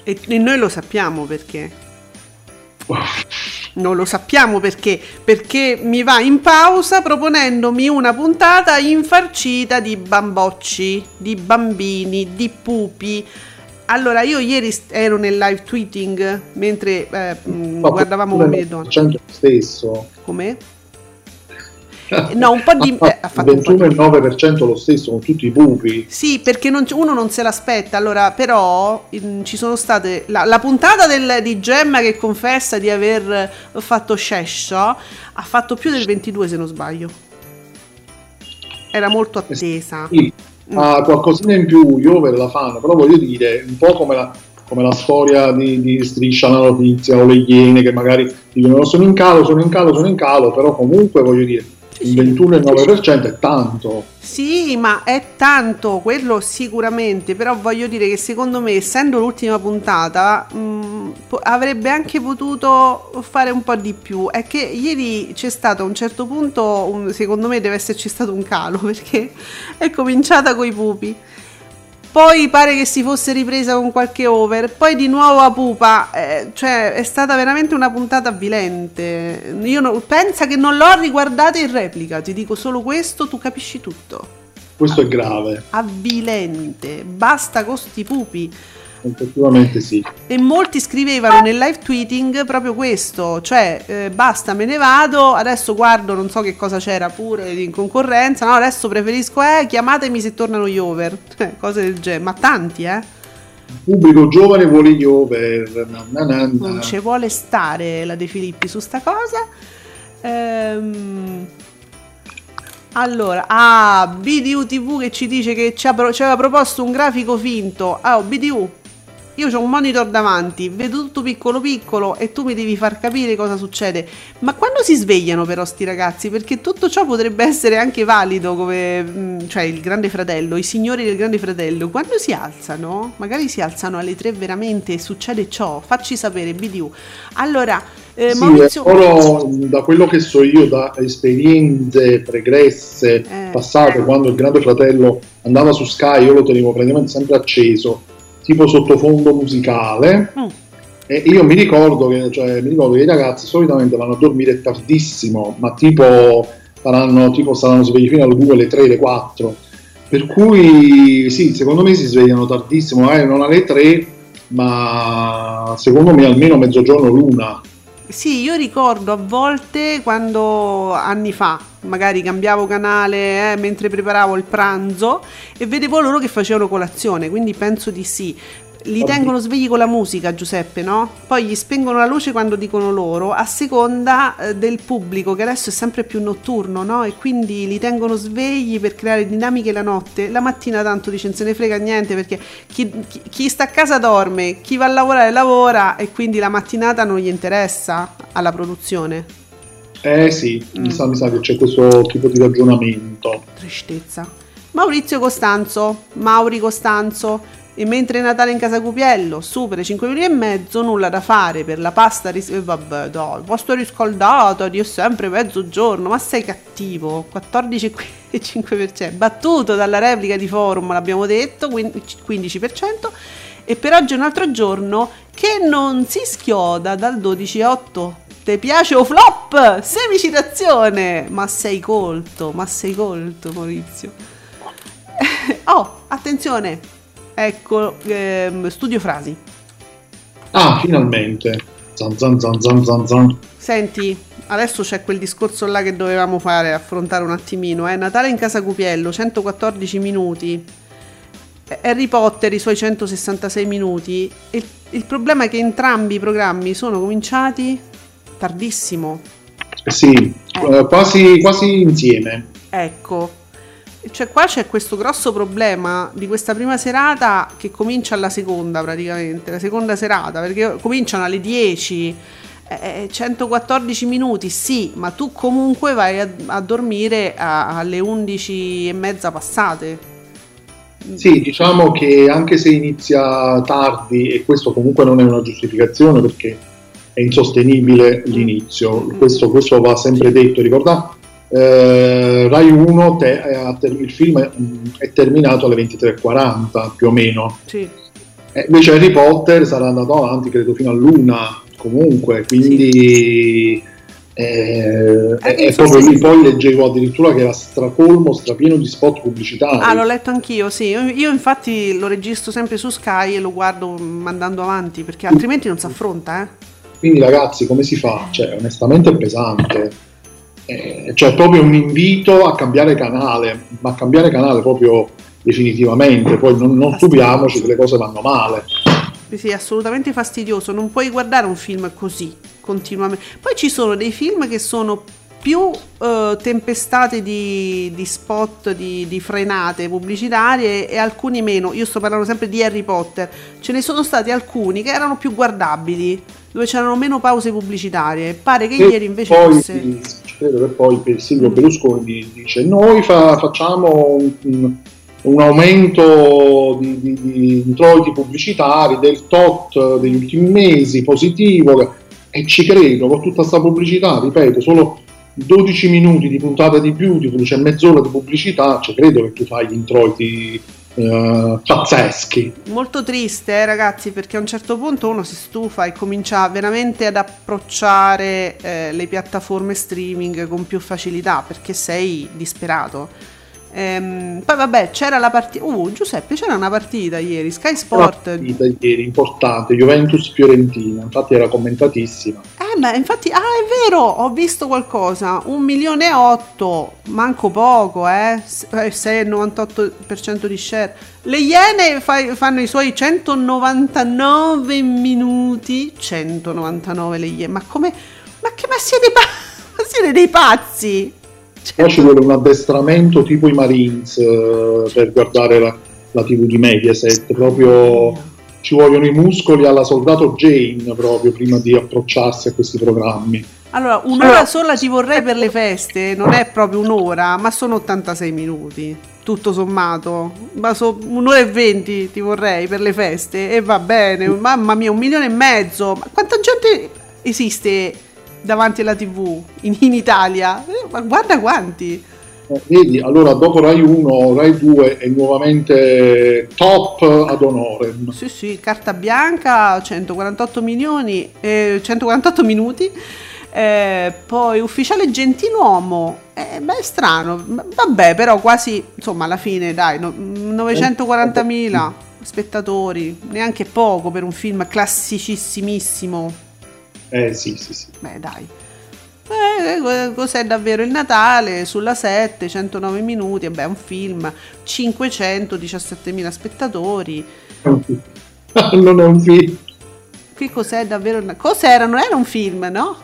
E, e noi lo sappiamo perché. Non lo sappiamo perché, perché mi va in pausa proponendomi una puntata infarcita di bambocci, di bambini, di pupi. Allora, io ieri ero nel live tweeting mentre eh, Ma guardavamo uomini e donne. 100% stesso. Come? No, un po' di- Ha eh, ha fatto un po' di- 21,9% lo stesso con tutti i pupi. Sì, perché non- uno non se l'aspetta. Allora, però, in- ci sono state. La, la puntata del- di Gemma che confessa di aver fatto scesso ha fatto più del 22, se non sbaglio. Era molto attesa. Sì, ha qualcosina in più, gli over la fanno, però voglio dire, un po' come la, come la storia di, di Striscia la notizia o le iene che magari dicono sono in calo, sono in calo, sono in calo, però comunque voglio dire, il 21,9% è tanto. Sì, ma è tanto, quello sicuramente, però voglio dire che secondo me, essendo l'ultima puntata, mh, po- avrebbe anche potuto fare un po' di più. È che ieri c'è stato a un certo punto, un- secondo me deve esserci stato un calo, perché è cominciata coi pupi. Poi pare che si fosse ripresa con qualche over, poi di nuovo a pupa, eh, cioè è stata veramente una puntata avvilente. Io no- pensa che non l'ho riguardata in replica, ti dico solo questo, tu capisci tutto. questo è grave, avvilente. Basta con sti pupi. Effettivamente sì. E molti scrivevano nel live tweeting proprio questo, cioè eh, basta, me ne vado, adesso guardo, non so che cosa c'era pure in concorrenza, no, adesso preferisco, eh, chiamatemi se tornano gli over, Eh, cose del genere, ma tanti, eh, Il pubblico giovane vuole gli over. na, na, na, non ci vuole stare la De Filippi su sta cosa. Ehm, allora, ah, BDU TV che ci dice che ci aveva proposto un grafico finto. Ah, oh, BDU, io ho un monitor davanti, vedo tutto piccolo piccolo e tu mi devi far capire cosa succede. Ma quando si svegliano però sti ragazzi? Perché tutto ciò potrebbe essere anche valido come, mm, cioè il grande fratello, i signori del grande fratello, quando si alzano, magari si alzano alle 3 veramente e succede ciò, facci sapere BDU. Allora, eh, Sì, Maurizio... loro, da quello che so io, da esperienze pregresse, Eh. passate, quando il Grande Fratello andava su Sky, io lo tenevo praticamente sempre acceso, tipo sottofondo musicale. Mm. E io mi ricordo che, cioè, mi ricordo che i ragazzi solitamente vanno a dormire tardissimo, ma tipo saranno, tipo saranno svegli fino alle 2, alle 3, alle 4. Per cui sì, secondo me si svegliano tardissimo, magari non alle 3, ma secondo me almeno mezzogiorno l'una. Sì, io ricordo a volte quando anni fa, magari cambiavo canale eh, mentre preparavo il pranzo e vedevo loro che facevano colazione, quindi penso di sì. Li tengono svegli con la musica, Giuseppe, no? Poi gli spengono la luce quando dicono loro, a seconda eh, del pubblico che adesso è sempre più notturno, no? E quindi li tengono svegli per creare dinamiche la notte. La mattina tanto dice non se ne frega niente perché chi, chi- chi sta a casa dorme, chi va a lavorare lavora e quindi la mattinata non gli interessa alla produzione. Eh sì, Mm. mi, sa, mi sa che c'è questo tipo di ragionamento. Tristezza. Maurizio Costanzo, Mauri Costanzo. E mentre Natale in casa Cupiello supera i 5 minuti e mezzo, nulla da fare per la pasta ris- eh, vabbè, dai, pasta riscaldata di è sempre mezzogiorno, ma sei cattivo. 14,5%, battuto dalla replica di forum, l'abbiamo detto, quin- 15%. E per oggi un altro giorno che non si schioda dal 12,8. Ti piace o flop? Semicitazione! Ma sei colto, ma sei colto Maurizio. oh, attenzione! Ecco, ehm, studio frasi. Ah, finalmente. Zan zan zan zan zan zan. Senti, adesso c'è quel discorso là che dovevamo fare, affrontare un attimino. Eh? Natale in casa Cupiello, 114 minuti. Eh, Harry Potter, i suoi 166 minuti. Il, il problema è che entrambi i programmi sono cominciati tardissimo. Eh sì, eh, quasi, quasi insieme. Ecco, cioè qua c'è questo grosso problema di questa prima serata che comincia alla seconda praticamente, la seconda serata, perché cominciano alle 10, eh, 114 minuti, sì, ma tu comunque vai a, a dormire a- alle 11 e mezza passate. Sì, diciamo che anche se inizia tardi, e questo comunque non è una giustificazione perché è insostenibile l'inizio, questo, questo va sempre detto, ricordate? Eh, Rai 1, te- eh, il film è, è terminato alle 23.40 più o meno, Sì. Eh, invece Harry Potter sarà andato avanti credo fino all'una comunque, quindi eh, è, proprio lì, poi leggevo addirittura che era stracolmo, strapieno di spot pubblicitari. Ah, l'ho letto anch'io, sì. Io, io infatti lo registro sempre su Sky e lo guardo mandando avanti, perché altrimenti non si affronta, eh. Quindi ragazzi, come si fa? Cioè, onestamente è pesante. Eh, cioè, proprio un invito a cambiare canale, ma a cambiare canale proprio definitivamente. Poi non, non stupiamoci che le cose vanno male. Sì, è assolutamente fastidioso. Non puoi guardare un film così continuamente. Poi ci sono dei film che sono più eh, tempestate di, di spot, di, di frenate pubblicitarie e alcuni meno. Io sto parlando sempre di Harry Potter. Ce ne sono stati alcuni che erano più guardabili, dove c'erano meno pause pubblicitarie. Pare che E ieri invece poi, fosse. credo che poi per Silvio Mm. Berlusconi dice: Noi fa- facciamo un, un- un aumento di, di, di introiti pubblicitari del tot degli ultimi mesi positivo. E ci credo con tutta questa pubblicità, ripeto, solo 12 minuti di puntata di più, tipo c'è mezz'ora di pubblicità, ci credo che tu fai gli introiti eh, pazzeschi. Molto triste, eh, ragazzi, perché a un certo punto uno si stufa e comincia veramente ad approcciare eh, le piattaforme streaming con più facilità perché sei disperato. Ehm, poi vabbè, c'era la partita. Uh, Giuseppe, c'era una partita ieri, Sky Una Sport. partita ieri importante, Juventus-Fiorentina, infatti era commentatissima. Eh beh, infatti, ah è vero, ho visto qualcosa, un milione e otto, manco poco, eh, S- eh, 6,98% di share. Le Iene fa- fanno i suoi 199 minuti, 199 le Iene, ma come, ma che, ma siete, pa- ma siete dei pazzi? Poi ci vuole un addestramento tipo i Marines eh, per guardare la, la TV di Mediaset, proprio ci vogliono i muscoli alla soldato Jane proprio prima di approcciarsi a questi programmi. Allora, un'ora sola ti vorrei per le feste, non è proprio un'ora, ma sono 86 minuti, tutto sommato. Ma so- un'ora e 20 ti vorrei per le feste e va bene, mamma mia, un milione e mezzo. Ma quanta gente esiste davanti alla TV in, in Italia? Eh, ma guarda quanti. Eh, vedi, allora dopo Rai 1, Rai 2 è nuovamente top ad honorem. Sì, sì, carta bianca, 148 milioni, eh, 148 minuti. Eh, poi ufficiale gentiluomo, eh, beh, è strano, vabbè, però quasi, insomma, alla fine, dai, no- 940.000 spettatori, neanche poco per un film classicissimissimo. Eh sì, sì, sì. Beh, dai. Eh, co- cos'è davvero il Natale? Sulla 7, 109 minuti, e beh, è un film, 517.000 spettatori. non è un film. Che cos'è davvero? il- Cos'era? Non era un film, no?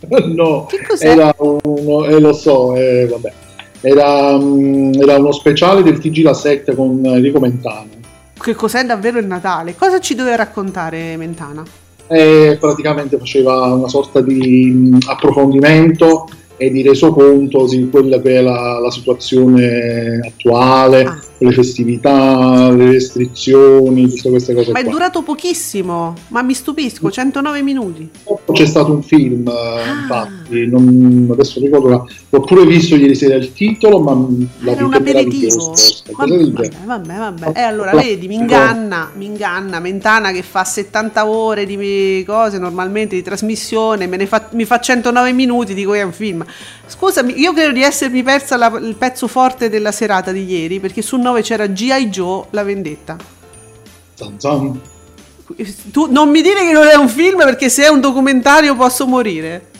No, Che cos'è? era uno, eh, lo so, eh, vabbè. Era, mm, era uno speciale del TG La 7 con Enrico Mentana. Che cos'è davvero il Natale? Cosa ci doveva raccontare Mentana? E praticamente faceva una sorta di approfondimento e di resoconto di quella che è la, la situazione attuale, Ah. Le festività, le restrizioni, tutte queste cose Ma è qua. durato pochissimo, ma mi stupisco, 109 minuti. C'è stato un film, eh, Ah. infatti, non, adesso ricordo, la- l'ho pure visto ieri sera il titolo, ma mm, la Era un è aperitivo. Vabbè, genere. vabbè, vabbè. E allora vedi, mi inganna, mi inganna Mentana che fa 70 ore di cose normalmente di trasmissione, me ne fa, mi fa 109 minuti, dico che è un film. Scusami, io credo di essermi persa la- il pezzo forte della serata di ieri, perché su 9 c'era G.I. Joe, la vendetta. Zan zan. Tu non mi dire che non è un film perché se è un documentario posso morire.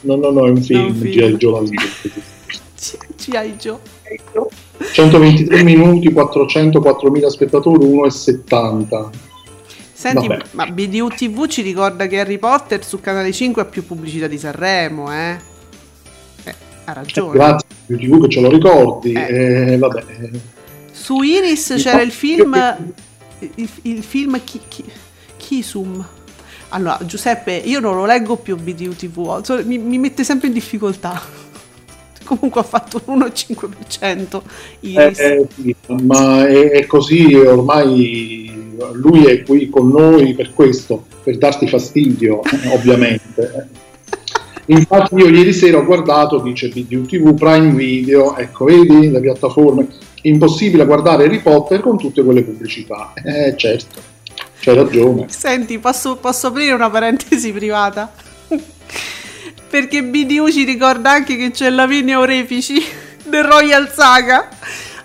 No, no, no, è un film, film. G.I. Joe la vita. G.I. Joe. 123 minuti, 404.000 spettatori, 1,70. Senti, Vabbè. ma BDU TV ci ricorda che Harry Potter su Canale 5 ha più pubblicità di Sanremo, eh? Eh, ha ragione. Grazie a TV che ce lo ricordi. Eh. eh, vabbè. Su Iris c'era il film il, il film Chi, Chi- Kisum. Allora, Giuseppe, io non lo leggo più BDU TV, so- mi, mi mette sempre in difficoltà. Comunque ha fatto un 1,5% Iris. Eh, eh, sì, ma è, è così, ormai lui è qui con noi per questo, per darti fastidio, ovviamente. Infatti io ieri sera ho guardato, dice BDU TV, Prime Video, ecco, vedi le piattaforme, impossibile guardare Harry Potter con tutte quelle pubblicità. Eh certo, c'hai ragione. Senti, posso, posso aprire una parentesi privata? Perché BDU ci ricorda anche che c'è Lavinia Orefici del Royal Saga.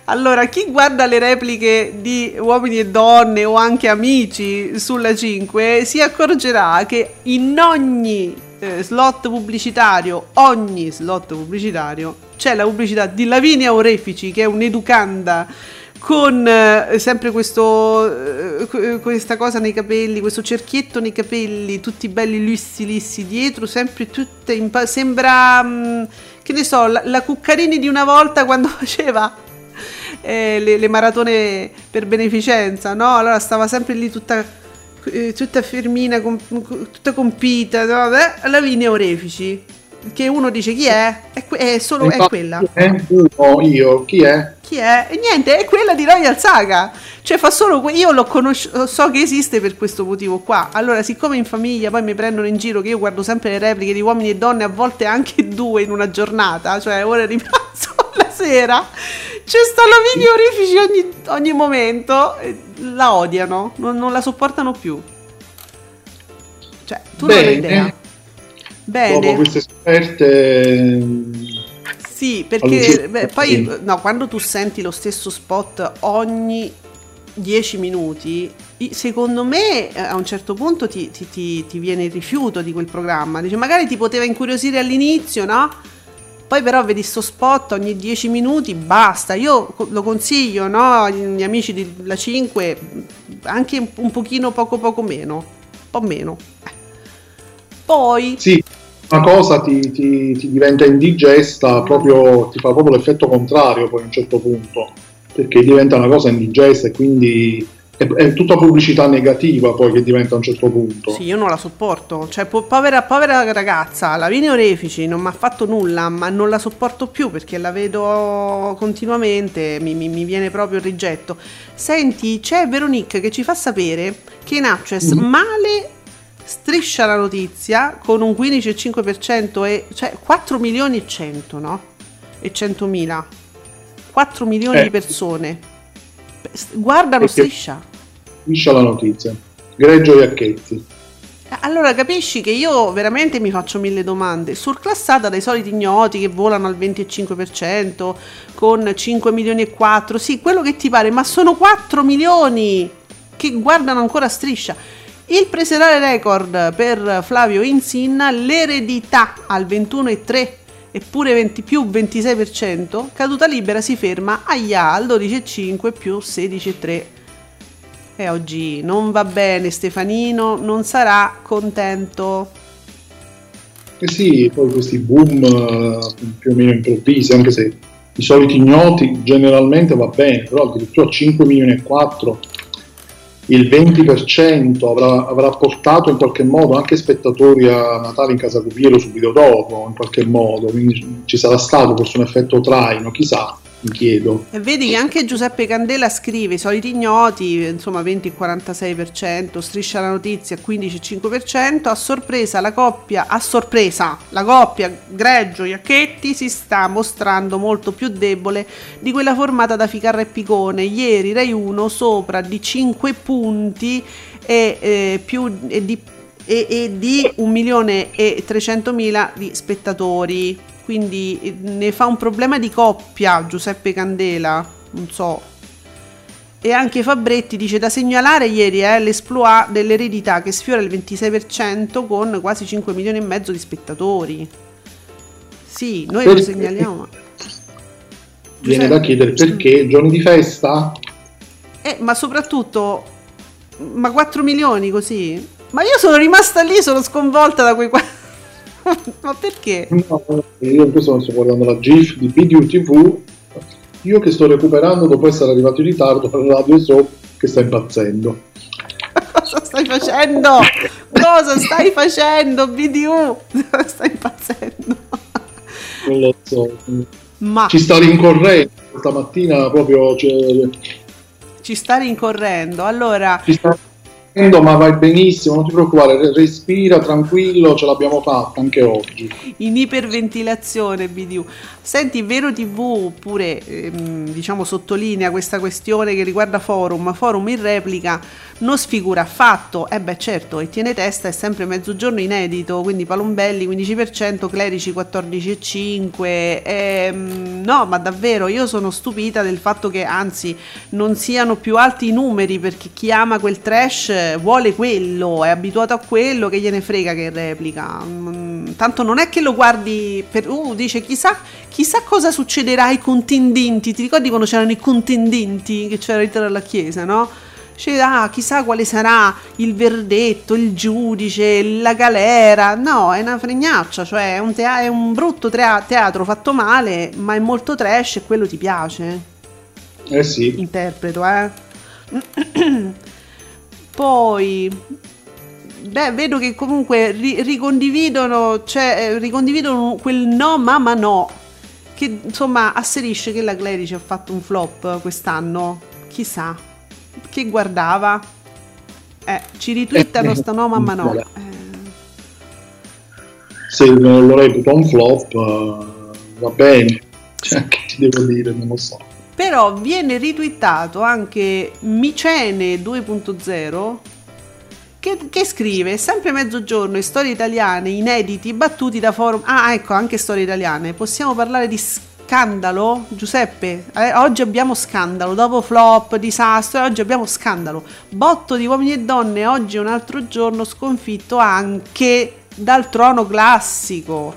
Allora, chi guarda le repliche di Uomini e Donne o anche Amici sulla 5 si accorgerà che in ogni eh, slot pubblicitario, ogni slot pubblicitario, c'è la pubblicità di Lavinia Orefici che è un'educanda con eh, sempre questo, eh, que- questa cosa nei capelli, questo cerchietto nei capelli, tutti belli lissi lissi dietro, sempre tutte in pa- sembra mm, che ne so, la, la Cuccarini di una volta quando faceva eh, le, le maratone per beneficenza, no? Allora stava sempre lì tutta eh, tutta fermina, com- tutta compita, no? Eh, Lavinia Orefici. Che uno dice chi è? È, que- è solo è quella. eh, uno, io, chi è? Chi è? E niente, è quella di Royal Saga. Cioè fa solo que- io l'ho conosciuto, so che esiste per questo motivo qua. Allora, siccome in famiglia poi mi prendono in giro che io guardo sempre le repliche di uomini e donne, a volte anche due in una giornata, cioè ore di pranzo la sera, c'è sta la video orifici ogni, ogni momento, la odiano, non, non la sopportano più. Cioè, tu non hai Bene. idea. Dopo Bene. queste esperte, ehm, Sì, perché beh, poi no, quando tu senti lo stesso spot ogni 10 minuti, secondo me eh, a un certo punto ti, ti- ti- ti viene il rifiuto di quel programma. Dice, magari ti poteva incuriosire all'inizio, no? Poi però vedi sto spot ogni 10 minuti, basta. Io lo consiglio, no? Agli amici della 5, anche un pochino poco poco meno. Un po' meno. Poi Sì, una cosa ti, ti- ti diventa indigesta, proprio, ti fa proprio l'effetto contrario poi a un certo punto, perché diventa una cosa indigesta e quindi è, è tutta pubblicità negativa poi che diventa a un certo punto. Sì, io non la sopporto. Cioè, po- povera, povera ragazza, Lavinia Orefici non mi ha fatto nulla, ma non la sopporto più perché la vedo continuamente, mi, mi- mi viene proprio il rigetto. Senti, c'è Veronique che ci fa sapere che in Access Mhm. male striscia la notizia con un 15,5% e cioè 4 milioni e 100, no? E 100 mila. 4 milioni Eh. di persone. Guardano Perché- striscia. Striscia la notizia. Greggio Iacchetti. Allora capisci che io veramente mi faccio mille domande. Surclassata dai soliti ignoti che volano al 25% con 5 milioni e 4. Sì, quello che ti pare, ma sono 4 milioni che guardano ancora striscia. Il preserale record per Flavio Insinna, l'eredità al 21,3 eppure 20 più 26%, caduta libera si ferma aia al 12,5 più 16,3. E oggi non va bene Stefanino, non sarà contento. Eh sì, poi questi boom eh, più o meno improvvisi, anche se i soliti ignoti generalmente va bene, però addirittura 5 milioni e 4, il 20% avrà, avrà portato in qualche modo anche spettatori a Natale in casa Cupiero subito dopo, in qualche modo, quindi ci sarà stato forse un effetto traino, chissà, mi chiedo. E vedi che anche Giuseppe Candela scrive i soliti ignoti, insomma 20,46%, striscia la notizia 15,5%, a sorpresa la coppia, a sorpresa la coppia Greggio Iacchetti si sta mostrando molto più debole di quella formata da Ficarra e Picone. Ieri Rai 1 sopra di 5 punti e, eh, più, e di e, e di 1 milione e 300 mila di spettatori. Quindi eh, ne fa un problema di coppia Giuseppe Candela, non so. E anche Fabretti dice da segnalare ieri eh, l'esploit dell'eredità che sfiora il 26% con quasi 5 milioni e mezzo di spettatori. Sì, noi lo Perché? segnaliamo. ma- Viene Giuseppe- da chiedere perché giorni di festa? Eh, ma soprattutto, ma 4 milioni così? Ma io sono rimasta lì, sono sconvolta da quei 4. ma perché? No, io in questo sto guardando la GIF di Video TV. Io che sto recuperando dopo essere arrivato in ritardo per Radio So che sta impazzendo. Cosa stai facendo? Cosa stai facendo, BDU? Stai impazzendo. Non lo so. Ma Ci sta rincorrendo stamattina proprio. Cioè, ci sta rincorrendo. Allora, ci sta ma vai benissimo, non ti preoccupare, re- respira tranquillo, ce l'abbiamo fatta anche oggi. in iperventilazione BDU. Senti, Vero TV pure ehm, diciamo sottolinea questa questione che riguarda Forum. Forum in replica non sfigura affatto. Eh beh, certo, e tiene testa è sempre mezzogiorno inedito, quindi Palombelli 15%, Clerici 14,5%. Ehm, no, ma davvero io sono stupita del fatto che anzi non siano più alti i numeri perché chi ama quel trash vuole quello, è abituato a quello che gliene frega che replica. Mm, Tanto non è che lo guardi per uh, dice chissà, chissà cosa succederà ai contendenti. Ti ricordi quando c'erano i contendenti che c'era il alla chiesa, no? Dice, ah, chissà quale sarà il verdetto, il giudice, la galera. No, è una fregnaccia, cioè è un, tea- è un brutto trea- teatro fatto male, ma è molto trash e quello ti piace Eh sì, interpreto, eh. Poi beh, vedo che comunque ri- ricondividono, cioè, eh, ricondividono quel no mamma no che insomma asserisce che la Clerici ha fatto un flop quest'anno. Chissà che guardava. Eh, ci ritwittano sta no mamma no. Eh, se non lo reputo un flop, eh, va bene. Cioè, che ti devo dire, non lo so. Però viene ritwittato anche Micene 2.0 che, che scrive sempre mezzogiorno e storie italiane inediti battuti da forum. Ah, ecco, anche storie italiane. Possiamo parlare di scandalo, Giuseppe, eh, oggi abbiamo scandalo, dopo flop, disastro, oggi abbiamo scandalo. Botto di uomini e donne, oggi è un altro giorno sconfitto anche dal trono classico.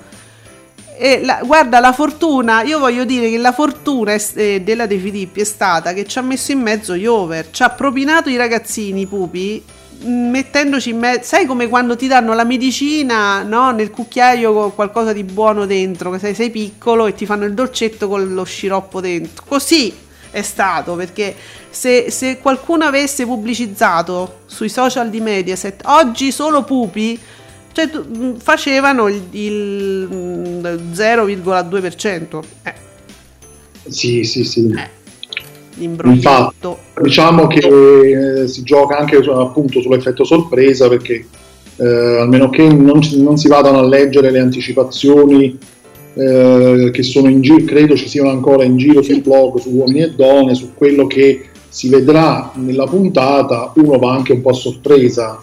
E la- guarda, la fortuna, io voglio dire che la fortuna è- eh, della De Filippi è stata che ci ha messo in mezzo gli over, ci ha propinato i ragazzini, i pupi, mettendoci in mezzo, sai come quando ti danno la medicina no, nel cucchiaio con qualcosa di buono dentro, che sei, sei piccolo e ti fanno il dolcetto con lo sciroppo dentro. Così è stato perché se, se qualcuno avesse pubblicizzato sui social di Mediaset oggi solo pupi cioè, mh, facevano il, il, mh, 0,2% eh, Sì, sì, sì. L'imbroglietto Diciamo che eh, si gioca anche appunto sull'effetto sorpresa perché eh, almeno che non, non si vadano a leggere le anticipazioni eh, che sono in giro, credo ci siano ancora in giro sul blog, su uomini e donne, su quello che si vedrà nella puntata, uno va anche un po' a sorpresa,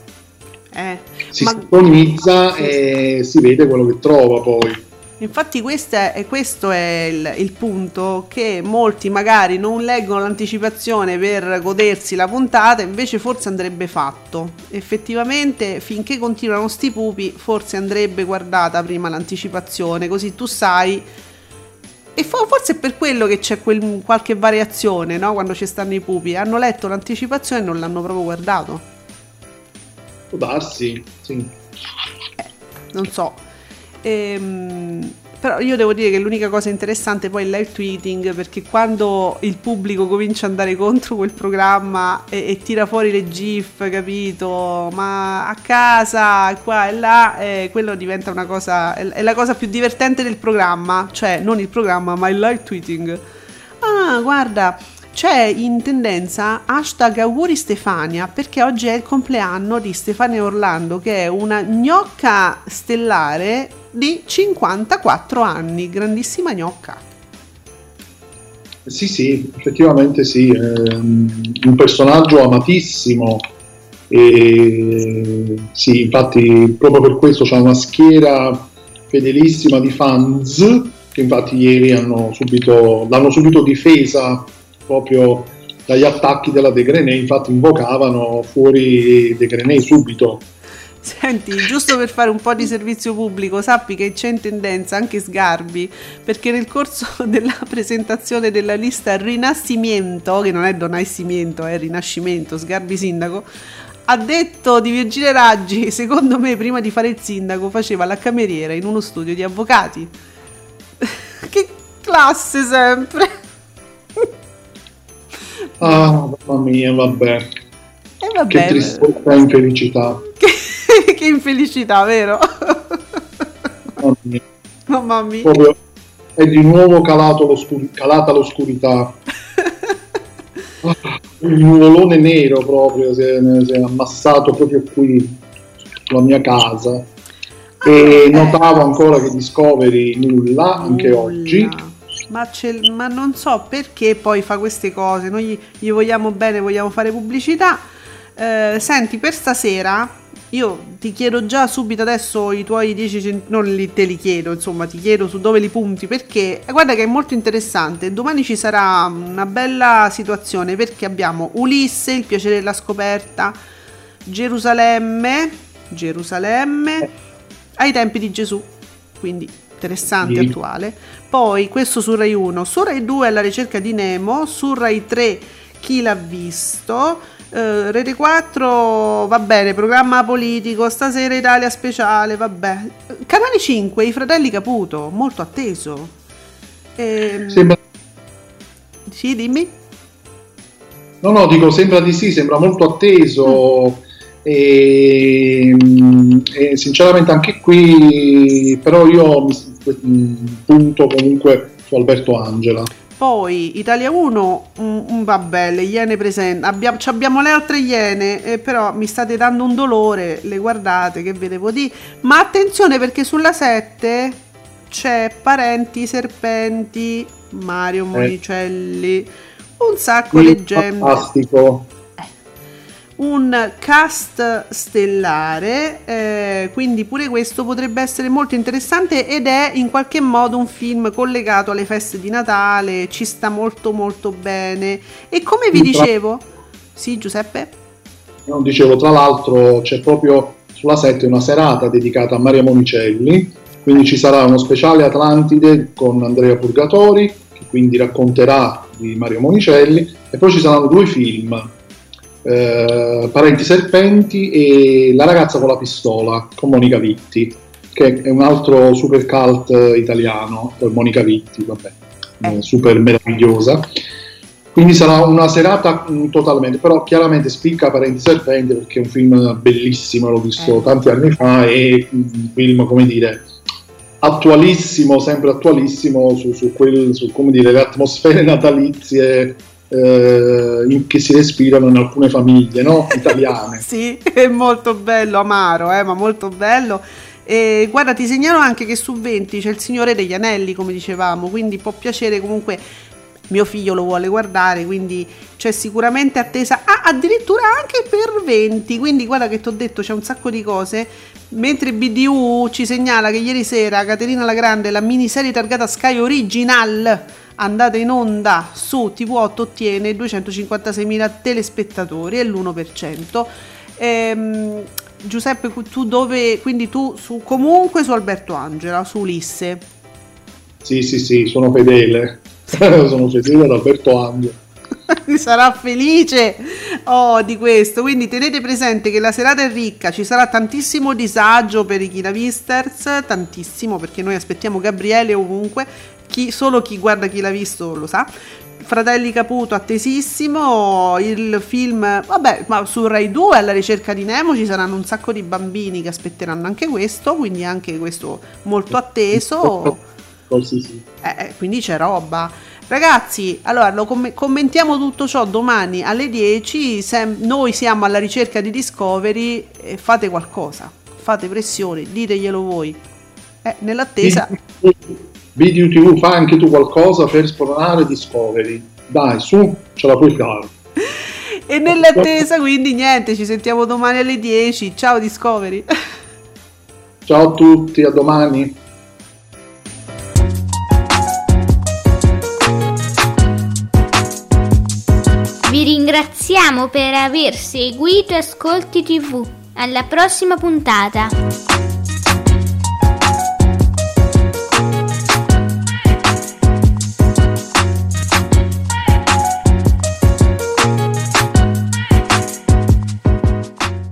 eh. si Ma- sintonizza e si vede quello che trova poi. Infatti questo è, questo è il, il punto che molti magari non leggono l'anticipazione per godersi la puntata, invece forse andrebbe fatto. Effettivamente finché continuano sti pupi forse andrebbe guardata prima l'anticipazione, così tu sai... E fo- forse è per quello che c'è quel- qualche variazione, no? Quando ci stanno i pupi. Hanno letto l'anticipazione e non l'hanno proprio guardato. Può darsi, sì. non so. Ehm, però io devo dire che l'unica cosa interessante poi è il live tweeting perché quando il pubblico comincia ad andare contro quel programma e, e tira fuori le gif, capito? Ma a casa, qua e là, eh, quello diventa una cosa, è, è la cosa più divertente del programma, cioè non il programma ma il live tweeting. Ah, guarda, c'è in tendenza hashtag auguri Stefania perché oggi è il compleanno di Stefania Orlando che è una gnocca stellare di 54 anni, grandissima gnocca. Sì, sì, effettivamente sì, è un personaggio amatissimo e sì, infatti proprio per questo c'è una schiera fedelissima di fans che infatti ieri hanno subito, l'hanno subito difesa proprio dagli attacchi della De Grenet, infatti invocavano fuori De Grenet subito. Senti, giusto per fare un po' di servizio pubblico, sappi che c'è in tendenza anche Sgarbi, perché nel corso della presentazione della lista Rinascimento, che non è Donascimento, è Rinascimento, Sgarbi sindaco, ha detto di Virgile Raggi, secondo me prima di fare il sindaco faceva la cameriera in uno studio di avvocati. che classe sempre! Ah, mamma mia, vabbè, E che vabbè, tristezza e infelicità. che, che infelicità, vero? Mamma mia. Mamma mia. proprio è di nuovo l'oscuri- calata l'oscurità. Ah, Un nuvolone nero proprio si è, si è ammassato proprio qui sulla mia casa. E eh. notavo ancora che Discovery nulla anche Nulla. oggi. Ma, ma non so perché poi fa queste cose. Noi gli, gli vogliamo bene, vogliamo fare pubblicità. Eh, senti, per stasera io ti chiedo già subito adesso i tuoi 10 cent- non li, te li chiedo, insomma, ti chiedo su dove li punti perché eh, guarda che è molto interessante. Domani ci sarà una bella situazione perché abbiamo Ulisse, il piacere della scoperta, Gerusalemme, Gerusalemme ai tempi di Gesù. Quindi interessante, Sì. attuale. Poi questo su Rai 1, su Rai 2 alla ricerca di Nemo, su Rai 3 chi l'ha visto. Eh, Rete 4 va bene, programma politico, stasera Italia speciale, vabbè. Canale 5, i fratelli Caputo, molto atteso. Ehm, Sembra, Sì, dimmi. no, no, dico, sembra di sì, sembra molto atteso. E, e sinceramente anche qui, però io mi- punto comunque su Alberto Angela. Poi Italia 1, mm, mm, vabbè, le iene presenti. Abbiamo, abbiamo le altre iene, eh, però mi state dando un dolore. Le guardate, che ve devo dire. Ma attenzione perché sulla 7 c'è Parenti Serpenti, Mario Monicelli, un sacco Qui, leggende. fantastico. Un cast stellare, eh, quindi pure questo potrebbe essere molto interessante ed è in qualche modo un film collegato alle feste di Natale, ci sta molto molto bene. E come vi dicevo, sì Giuseppe? Non dicevo, tra l'altro c'è proprio sulla 7 una serata dedicata a Maria Monicelli, quindi ci sarà uno speciale Atlantide con Andrea Purgatori, che quindi racconterà di Mario Monicelli, e poi ci saranno due film, eh, Parenti Serpenti e La ragazza con la pistola, con Monica Vitti, che è un altro super cult italiano, Monica Vitti, vabbè, eh, super meravigliosa. Quindi sarà una serata mh, totalmente, però chiaramente spicca Parenti Serpenti perché è un film bellissimo, l'ho visto Eh. tanti anni fa e un film, come dire, attualissimo, sempre attualissimo su, su, quel, su come dire, le atmosfere natalizie eh, in- che si respirano in alcune famiglie no? italiane. Sì, è molto bello, amaro, eh, ma molto bello. E guarda, ti segnalo anche che su 20 c'è il Signore degli Anelli, come dicevamo, quindi può piacere comunque. Mio figlio lo vuole guardare, quindi c'è sicuramente attesa. Ah, addirittura anche per 20. Quindi guarda che ti ho detto, c'è un sacco di cose. Mentre BDU ci segnala che ieri sera Caterina la Grande, la miniserie targata Sky Original, andata in onda su TV8 ottiene 256.000 telespettatori e l'1%. Ehm, Giuseppe, tu dove? Quindi tu su, comunque su Alberto Angela, su Ulisse. Sì, sì, sì, sono fedele. sono fedele ad Alberto Angelo. sarà felice oh, di questo. Quindi tenete presente che la serata è ricca, ci sarà tantissimo disagio per i Kinavisters, tantissimo perché noi aspettiamo Gabriele ovunque, chi, solo chi guarda chi l'ha visto lo sa. Fratelli Caputo attesissimo, il film, vabbè, ma su Rai 2 alla ricerca di Nemo ci saranno un sacco di bambini che aspetteranno anche questo, quindi anche questo molto atteso. Oh, sì, sì. Eh, eh, quindi c'è roba. Ragazzi, allora lo com- commentiamo tutto ciò domani alle 10. Sem- noi siamo alla ricerca di Discovery e fate qualcosa, fate pressione, diteglielo voi. Eh, nell'attesa, Video TV, fai anche tu qualcosa per spronare Discovery. Dai, su, ce la puoi fare. e nell'attesa, quindi niente, ci sentiamo domani alle 10. Ciao Discovery. Ciao a tutti, a domani. Vi ringraziamo per aver seguito Ascolti TV. Alla prossima puntata.